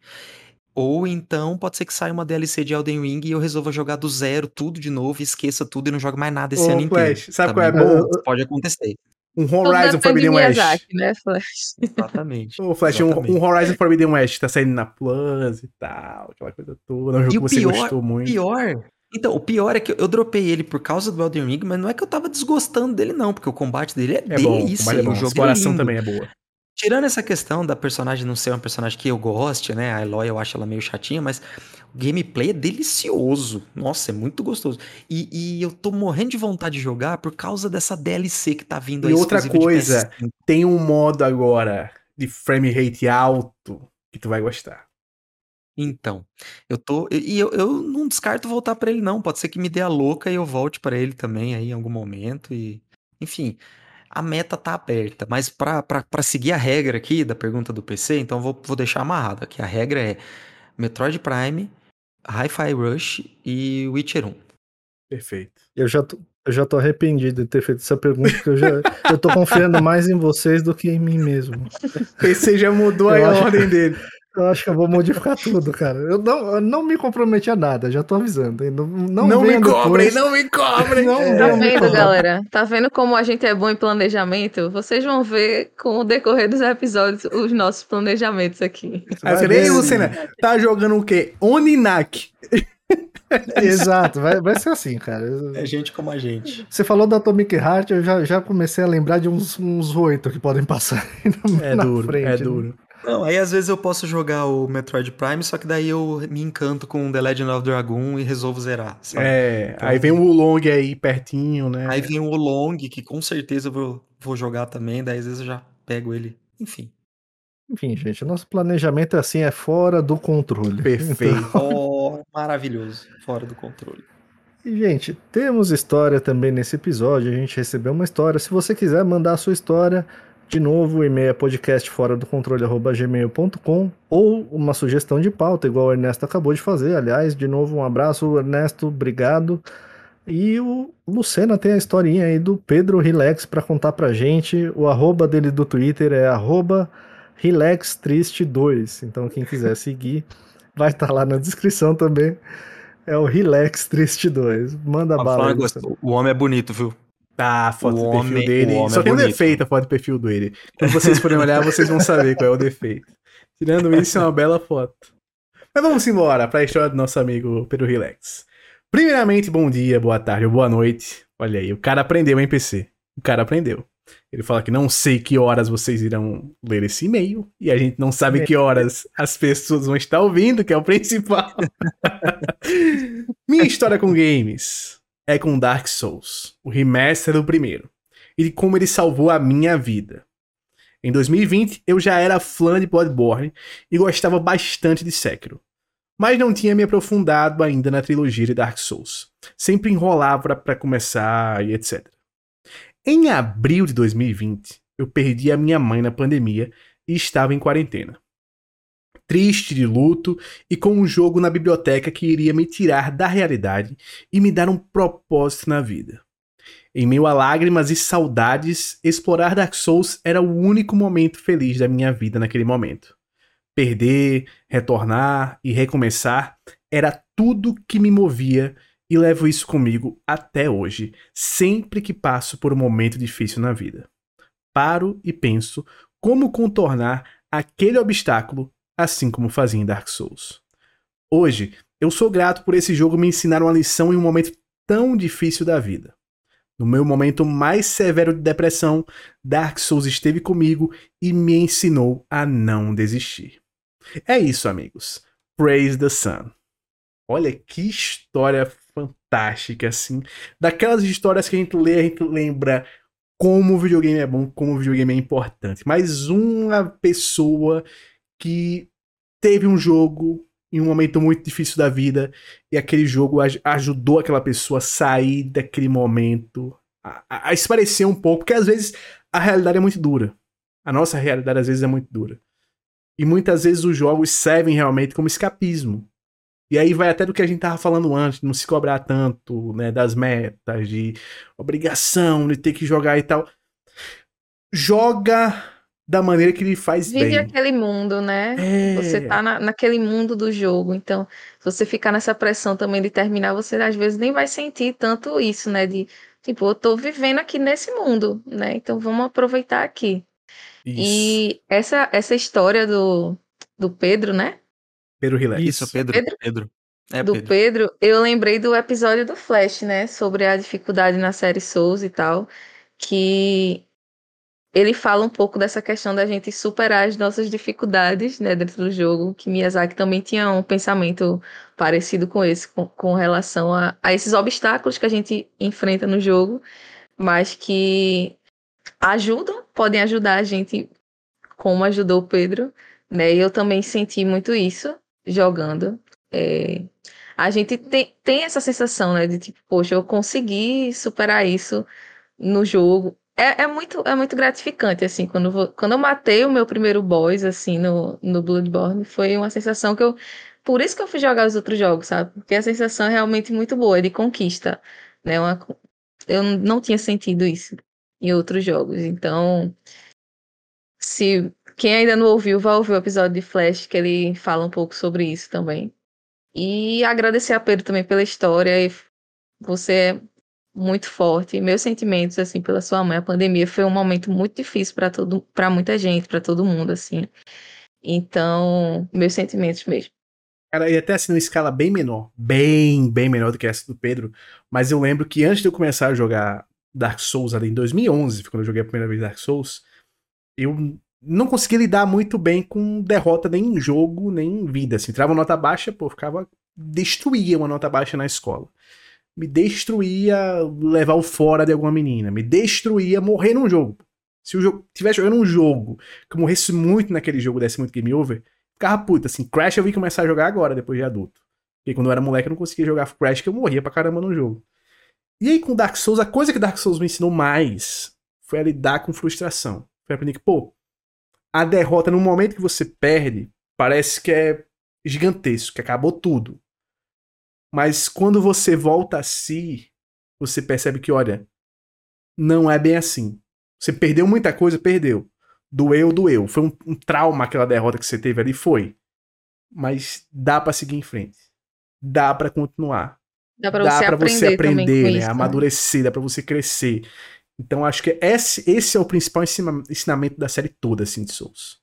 Ou então pode ser que saia uma DLC de Elden Ring e eu resolva jogar do zero tudo de novo, esqueça tudo e não jogue mais nada esse Ô, ano inteiro. Flash, sabe qual é Também bom? Pode acontecer. Um Horizon Forbidden West. Miyazaki, né, Flash? Exatamente. Ô, Flash, um, Exatamente. um Horizon Forbidden West tá saindo na Plus e tal, aquela coisa toda. É um jogo E que o você pior- gostou muito. Pior. Então, o pior é que eu dropei ele por causa do Elden Ring, mas não é que eu tava desgostando dele, não, porque o combate dele é, É bom, o delícia. é e bom. o jogo é exploração lindo. também é boa. Tirando essa questão da personagem não ser uma personagem que eu goste, né? A Eloy eu acho ela meio chatinha, mas o gameplay é delicioso. Nossa, é muito gostoso. E, e eu tô morrendo de vontade de jogar por causa dessa DLC que tá vindo E aí. outra exclusiva de coisa, PS5. Tem um modo agora de frame rate alto que tu vai gostar. Então, eu tô e eu eu não descarto voltar pra ele não, pode ser que me dê a louca e eu volte pra ele também aí em algum momento e enfim, a meta tá aberta, mas pra pra pra seguir a regra aqui da pergunta do PC, então vou vou deixar amarrado aqui, a regra é Metroid Prime, Hi-Fi Rush e Witcher 1. Perfeito. Eu já tô, eu já tô arrependido de ter feito essa pergunta, porque eu já eu tô confiando mais em vocês do que em mim mesmo. PC já mudou Eu a acho- ordem dele. Eu acho que eu vou modificar tudo, cara. Eu não, eu não me comprometi a nada, já tô avisando. Não, não, Não, me cobrem, não me cobrem. Não É. Tá vendo, galera? Tá vendo como a gente é bom em planejamento? Vocês vão ver com o decorrer dos episódios os nossos planejamentos aqui. Aí você, Ei. Lucena, tá jogando o quê? Oninak. Exato, vai, vai ser assim, cara. É gente como a gente. Você falou da Atomic Heart, eu já, já comecei a lembrar de uns, uns oito que podem passar aí na, É na duro, frente. é né? Não, aí às vezes eu posso jogar o Metroid Prime, só que daí eu me encanto com The Legend of Dragoon e resolvo zerar, sabe? É, Então- aí vem o Long aí pertinho, né? Aí vem o Long, que com certeza eu vou, vou jogar também, daí às vezes eu já pego ele. Enfim. Enfim, gente, nosso planejamento é assim, é fora do controle. Perfeito. Oh, maravilhoso. Fora do controle. E, gente, temos história também nesse episódio. A gente recebeu uma história. Se você quiser mandar a sua história, de novo, o e-mail é podcastfora do controle.gmail.com ou uma sugestão de pauta, igual o Ernesto acabou de fazer. Aliás, de novo, um abraço, Ernesto, obrigado. E o Lucena tem a historinha aí do Pedro Relax para contar pra gente. O arroba dele do Twitter é arroba RelaxTriste2. Então, quem quiser seguir, vai estar lá na descrição também. É o Relax Triste 2. Manda bala. negócio, o homem é bonito, viu? Tá, a foto O do homem- perfil dele. Só é tem um defeito a foto do perfil dele. Quando vocês forem olhar, vocês vão saber qual é o defeito. Tirando isso, é uma bela foto. Mas vamos embora para a história do nosso amigo Pedro Relax. Primeiramente, bom dia, boa tarde ou boa noite. Olha aí, o cara aprendeu, hein, PC? O cara aprendeu. Ele fala que não sei que horas vocês irão ler esse e-mail e a gente não sabe que horas as pessoas vão estar ouvindo, que é o principal. Minha história com games é com Dark Souls, o remaster do primeiro, e como ele salvou a minha vida. Em 2020, eu já era fã de Bloodborne e gostava bastante de Sekiro, mas não tinha me aprofundado ainda na trilogia de Dark Souls. Sempre enrolava para começar e etc. Em abril de 2020, eu perdi a minha mãe na pandemia e estava em quarentena. Triste de luto e com um jogo na biblioteca que iria me tirar da realidade e me dar um propósito na vida. Em meio a lágrimas e saudades, explorar Dark Souls era o único momento feliz da minha vida naquele momento. Perder, retornar e recomeçar era tudo que me movia e levo isso comigo até hoje, sempre que passo por um momento difícil na vida. Paro e penso como contornar aquele obstáculo, assim como fazia em Dark Souls. Hoje, eu sou grato por esse jogo me ensinar uma lição em um momento tão difícil da vida. No meu momento mais severo de depressão, Dark Souls esteve comigo e me ensinou a não desistir. É isso, amigos. Praise the Sun. Olha que história fantástica, assim. Daquelas histórias que a gente lê, a gente lembra como o videogame é bom, como o videogame é importante. Mais uma pessoa que teve um jogo em um momento muito difícil da vida e aquele jogo aj ajudou aquela pessoa a sair daquele momento, a, a, a esparecer um pouco, porque às vezes a realidade é muito dura. A nossa realidade às vezes é muito dura. E muitas vezes os jogos servem realmente como escapismo. E aí vai até do que a gente tava falando antes, não se cobrar tanto, né, das metas, de obrigação, de ter que jogar e tal. Joga da maneira que lhe faz Vive bem. aquele mundo, né? É. Você tá na, naquele mundo do jogo. Então, se você ficar nessa pressão também de terminar, você às vezes nem vai sentir tanto isso, né? De, tipo, eu tô vivendo aqui nesse mundo, né? Então vamos aproveitar aqui. Isso. E essa, essa história do, do Pedro, né? Pedro Relax. Isso, Pedro. Pedro? Pedro. É, do Pedro. Pedro, eu lembrei do episódio do Flash, né? Sobre a dificuldade na série Souls e tal. Que ele fala um pouco dessa questão da gente superar as nossas dificuldades, né, dentro do jogo, que Miyazaki também tinha um pensamento parecido com esse, com, com relação a, a esses obstáculos que a gente enfrenta no jogo, mas que ajudam, podem ajudar a gente, como ajudou o Pedro, né, eu também senti muito isso, jogando. É, a gente tem, tem essa sensação, né, de tipo, poxa, eu consegui superar isso no jogo. É, é, muito, é muito gratificante, assim, quando, quando eu matei o meu primeiro boss, assim, no, no Bloodborne, foi uma sensação que eu... Por isso que eu fui jogar os outros jogos, sabe? Porque a sensação é realmente muito boa, de conquista, né? Uma, eu não tinha sentido isso em outros jogos, então... Se quem ainda não ouviu, vai ouvir o episódio de Flash, que ele fala um pouco sobre isso também. E agradecer a Pedro também pela história. Você é muito forte. Meus sentimentos assim pela sua mãe. A pandemia foi um momento muito difícil para todo, para muita gente, para todo mundo assim. Então, meus sentimentos mesmo. Cara, e até assim, numa escala bem menor, bem, bem menor do que essa do Pedro, mas eu lembro que antes de eu começar a jogar Dark Souls ali em 2011, quando eu joguei a primeira vez Dark Souls, eu não conseguia lidar muito bem com derrota nem em jogo, nem em vida. Se assim, entrava nota baixa, pô, ficava. destruía uma nota baixa na escola. Me destruía levar o fora de alguma menina. Me destruía morrer num jogo. Se o jogo tivesse jogando um jogo que eu morresse muito naquele jogo, desse muito game over, ficava puta. Assim, Crash eu vi começar a jogar agora, depois de adulto. Porque quando eu era moleque eu não conseguia jogar Crash, que eu morria pra caramba no jogo. E aí com Dark Souls, a coisa que Dark Souls me ensinou mais foi a lidar com frustração. Foi aprender que, pô, a derrota, no momento que você perde, parece que é gigantesco, que acabou tudo. Mas quando você volta a si, você percebe que, olha, não é bem assim. Você perdeu muita coisa, perdeu. Doeu, doeu. Foi um, um trauma aquela derrota que você teve ali, foi. Mas dá para seguir em frente. Dá para continuar. Dá pra você, você aprender, né? Isso, né? Amadurecer, dá pra você crescer. Então acho que esse, esse é o principal ensinamento da série toda, assim, de Souls.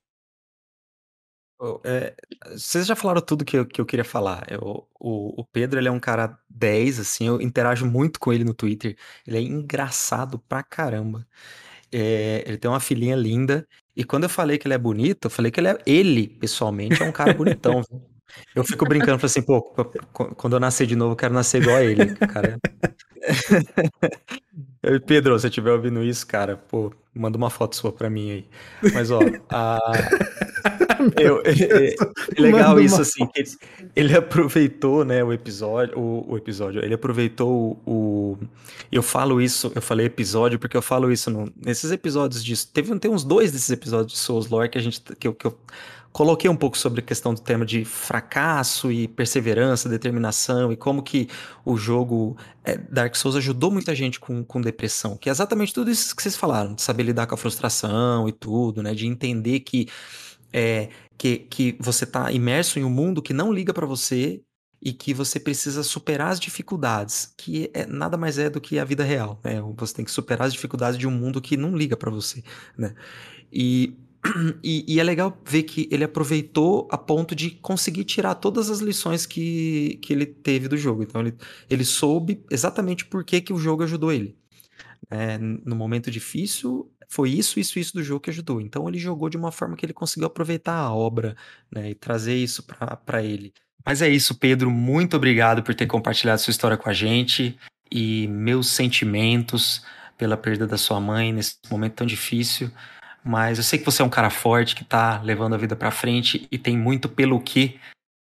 É, vocês já falaram tudo que eu, que eu queria falar. Eu, o, o Pedro, ele é um cara 10, assim, eu interajo muito com ele no Twitter. Ele é engraçado pra caramba. É, ele tem uma filhinha linda. E quando eu falei que ele é bonito, eu falei que ele é ele, pessoalmente, é um cara bonitão. Eu fico brincando, assim, pô, quando eu nascer de novo, eu quero nascer igual a ele, cara. Pedro, se você estiver ouvindo isso, cara, pô, manda uma foto sua pra mim aí. Mas, ó, a... eu, é, é, legal isso, assim, que ele, ele, aproveitou, né, o episódio, o, o, episódio, ele aproveitou o... Eu falo isso, eu falei episódio porque eu falo isso no, nesses episódios disso. Teve tem uns dois desses episódios de Souls Lore que a gente, que que eu coloquei um pouco sobre a questão do tema de fracasso e perseverança, determinação e como que o jogo é, Dark Souls ajudou muita gente com, com depressão, que é exatamente tudo isso que vocês falaram, de saber lidar com a frustração e tudo, né, de entender que é, que, que você está imerso em um mundo que não liga para você e que você precisa superar as dificuldades, que é, nada mais é do que a vida real, né? Você tem que superar as dificuldades de um mundo que não liga para você, né? E e, e, é legal ver que ele aproveitou a ponto de conseguir tirar todas as lições que, que ele teve do jogo. Então ele, ele soube exatamente por que, que o jogo ajudou ele. É, no momento difícil, foi isso, isso, isso do jogo que ajudou. Então ele jogou de uma forma que ele conseguiu aproveitar a obra né, e trazer isso para ele. Mas é isso, Pedro. Muito obrigado por ter compartilhado sua história com a gente e meus sentimentos pela perda da sua mãe nesse momento tão difícil. Mas eu sei que você é um cara forte que tá levando a vida para frente e tem muito pelo que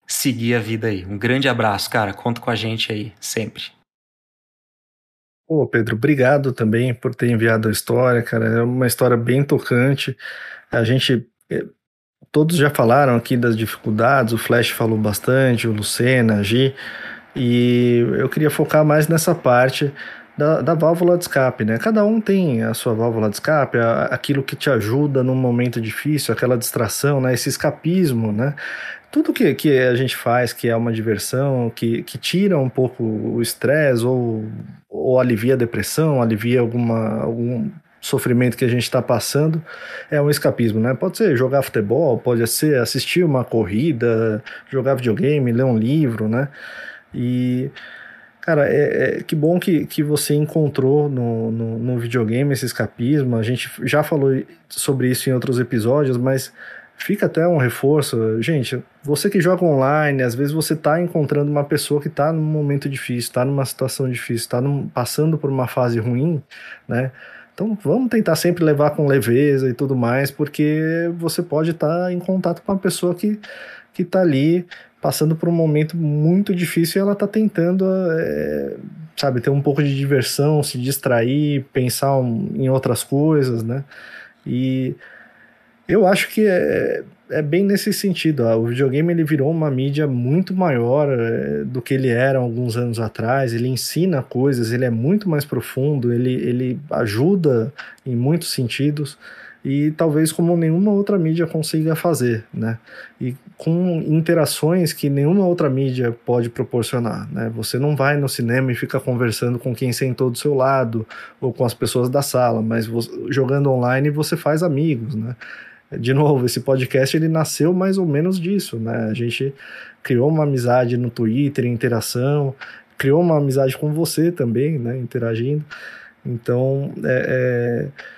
seguir a vida aí. Um grande abraço, cara. Conta com a gente aí, sempre. Pô, Pedro, obrigado também por ter enviado a história, cara. É uma história bem tocante. A gente. Eh, todos já falaram aqui das dificuldades, o Flash falou bastante, o Lucena, a Gi, e eu queria focar mais nessa parte da, da válvula de escape, né? Cada um tem a sua válvula de escape, a, aquilo que te ajuda num momento difícil, aquela distração, né? Esse escapismo, né? Tudo que, que a gente faz que é uma diversão, que, que tira um pouco o estresse ou, ou alivia a depressão, alivia alguma, algum sofrimento que a gente está passando, é um escapismo, né? Pode ser jogar futebol, pode ser assistir uma corrida, jogar videogame, ler um livro, né? E Cara, é, é, que bom que, que você encontrou no, no, no, videogame esse escapismo. A gente já falou sobre isso em outros episódios, mas fica até um reforço. Gente, você que joga online, às vezes você está encontrando uma pessoa que está num momento difícil, está numa situação difícil, está passando por uma fase ruim, né? Então vamos tentar sempre levar com leveza e tudo mais, porque você pode estar tá em contato com uma pessoa que que tá ali passando por um momento muito difícil e ela tá tentando, é, sabe, ter um pouco de diversão, se distrair, pensar em outras coisas, né? E eu acho que é, é bem nesse sentido. O videogame ele virou uma mídia muito maior é, do que ele era alguns anos atrás. Ele ensina coisas, ele é muito mais profundo, ele, ele ajuda em muitos sentidos e talvez como nenhuma outra mídia consiga fazer, né? E com interações que nenhuma outra mídia pode proporcionar, né? Você não vai no cinema e fica conversando com quem sentou do seu lado ou com as pessoas da sala, mas você, jogando online você faz amigos, né? De novo, esse podcast ele nasceu mais ou menos disso, né? A gente criou uma amizade no Twitter, interação, criou uma amizade com você também, né? Interagindo. Então, é, é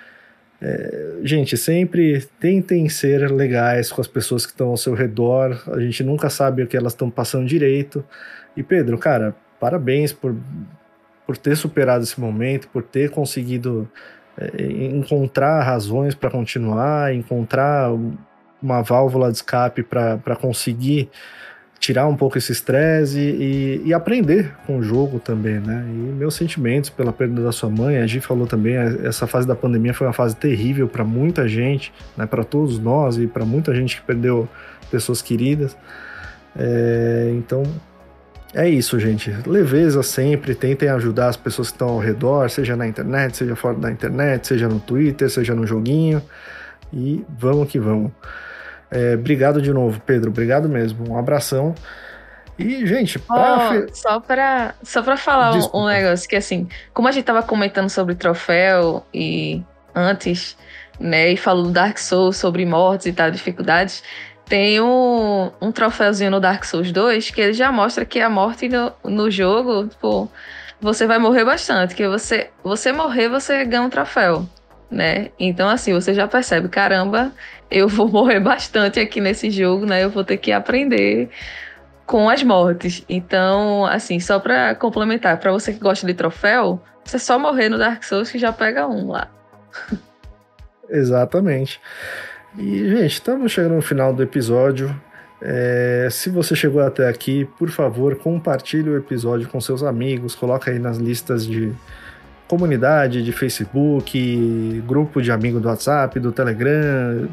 é, gente, sempre tentem ser legais com as pessoas que estão ao seu redor. A gente nunca sabe o que elas estão passando direito. E Pedro, cara, parabéns por, por ter superado esse momento, por ter conseguido é, encontrar razões para continuar, encontrar uma válvula de escape para conseguir tirar um pouco esse estresse e, e, aprender com o jogo também, né? E meus sentimentos pela perda da sua mãe, a Gi falou também, essa fase da pandemia foi uma fase terrível para muita gente, né? Para todos nós e para muita gente que perdeu pessoas queridas. É, então é isso, gente. Leveza sempre, tentem ajudar as pessoas que estão ao redor, seja na internet, seja fora da internet, seja no Twitter, seja no joguinho. E vamos que vamos. É, obrigado de novo, Pedro. Obrigado mesmo. Um abração. E, gente, pra... Oh, só para só pra falar um, um, negócio que, assim, como a gente tava comentando sobre troféu e antes, né, e falou do Dark Souls sobre mortes e tal, dificuldades, tem um, um troféuzinho no Dark Souls 2 que ele já mostra que a morte no, no jogo, tipo, você vai morrer bastante, que você, você morrer, você ganha um troféu né? Então, assim, você já percebe, caramba, eu vou morrer bastante aqui nesse jogo, né? Eu vou ter que aprender com as mortes. Então, assim, só para complementar, para você que gosta de troféu, você só morrer no Dark Souls que já pega um lá. Exatamente. E, gente, estamos chegando no final do episódio. É, se você chegou até aqui, por favor, compartilhe o episódio com seus amigos, coloca aí nas listas de, comunidade de Facebook, grupo de amigos do WhatsApp, do Telegram,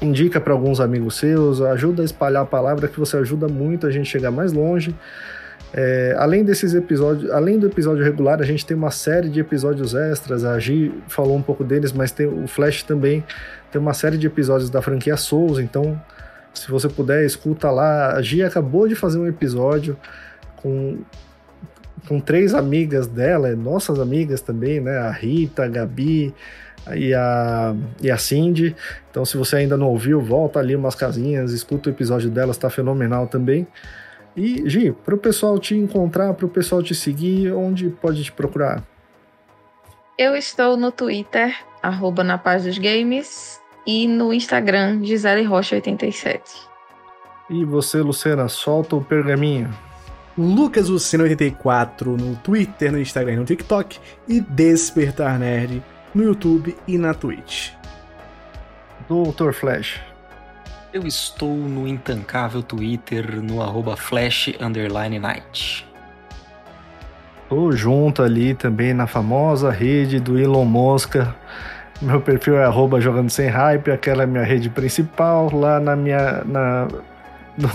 indica para alguns amigos seus, ajuda a espalhar a palavra que você ajuda muito a gente chegar mais longe. É, além desses episódios, além do episódio regular, a gente tem uma série de episódios extras. A Gi falou um pouco deles, mas tem o Flash também tem uma série de episódios da franquia Souls. Então, se você puder, escuta lá. A Gi acabou de fazer um episódio com com três amigas dela, nossas amigas também, né? A Rita, a Gabi e a, e a Cindy. Então, se você ainda não ouviu, volta ali umas casinhas, escuta o episódio delas, tá fenomenal também. E, Gi, para o pessoal te encontrar, para o pessoal te seguir, onde pode te procurar? Eu estou no Twitter, arroba na paz dos games, e no Instagram, Gisele Rocha 87. E você, Luciana, solta o pergaminho. Lucas Lucino 84 no Twitter, no Instagram e no TikTok e Despertar Nerd no YouTube e na Twitch. Doutor Flash. Eu estou no intancável Twitter no arroba Flash Night. Tô junto ali também na famosa rede do Elon Musk. Meu perfil é arroba jogando sem hype, aquela é minha rede principal. Lá na minha, na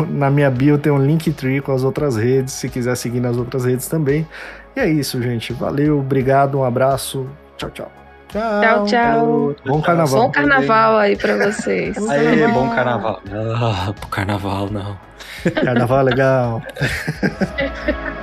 na minha bio tem um Linktree com as outras redes, se quiser seguir nas outras redes também. E é isso, gente. Valeu, obrigado, um abraço. Tchau, tchau. Tchau, tchau. Bom carnaval. Bom carnaval aí pra vocês. Aê, bom carnaval. Ah, pro carnaval não. Carnaval é legal.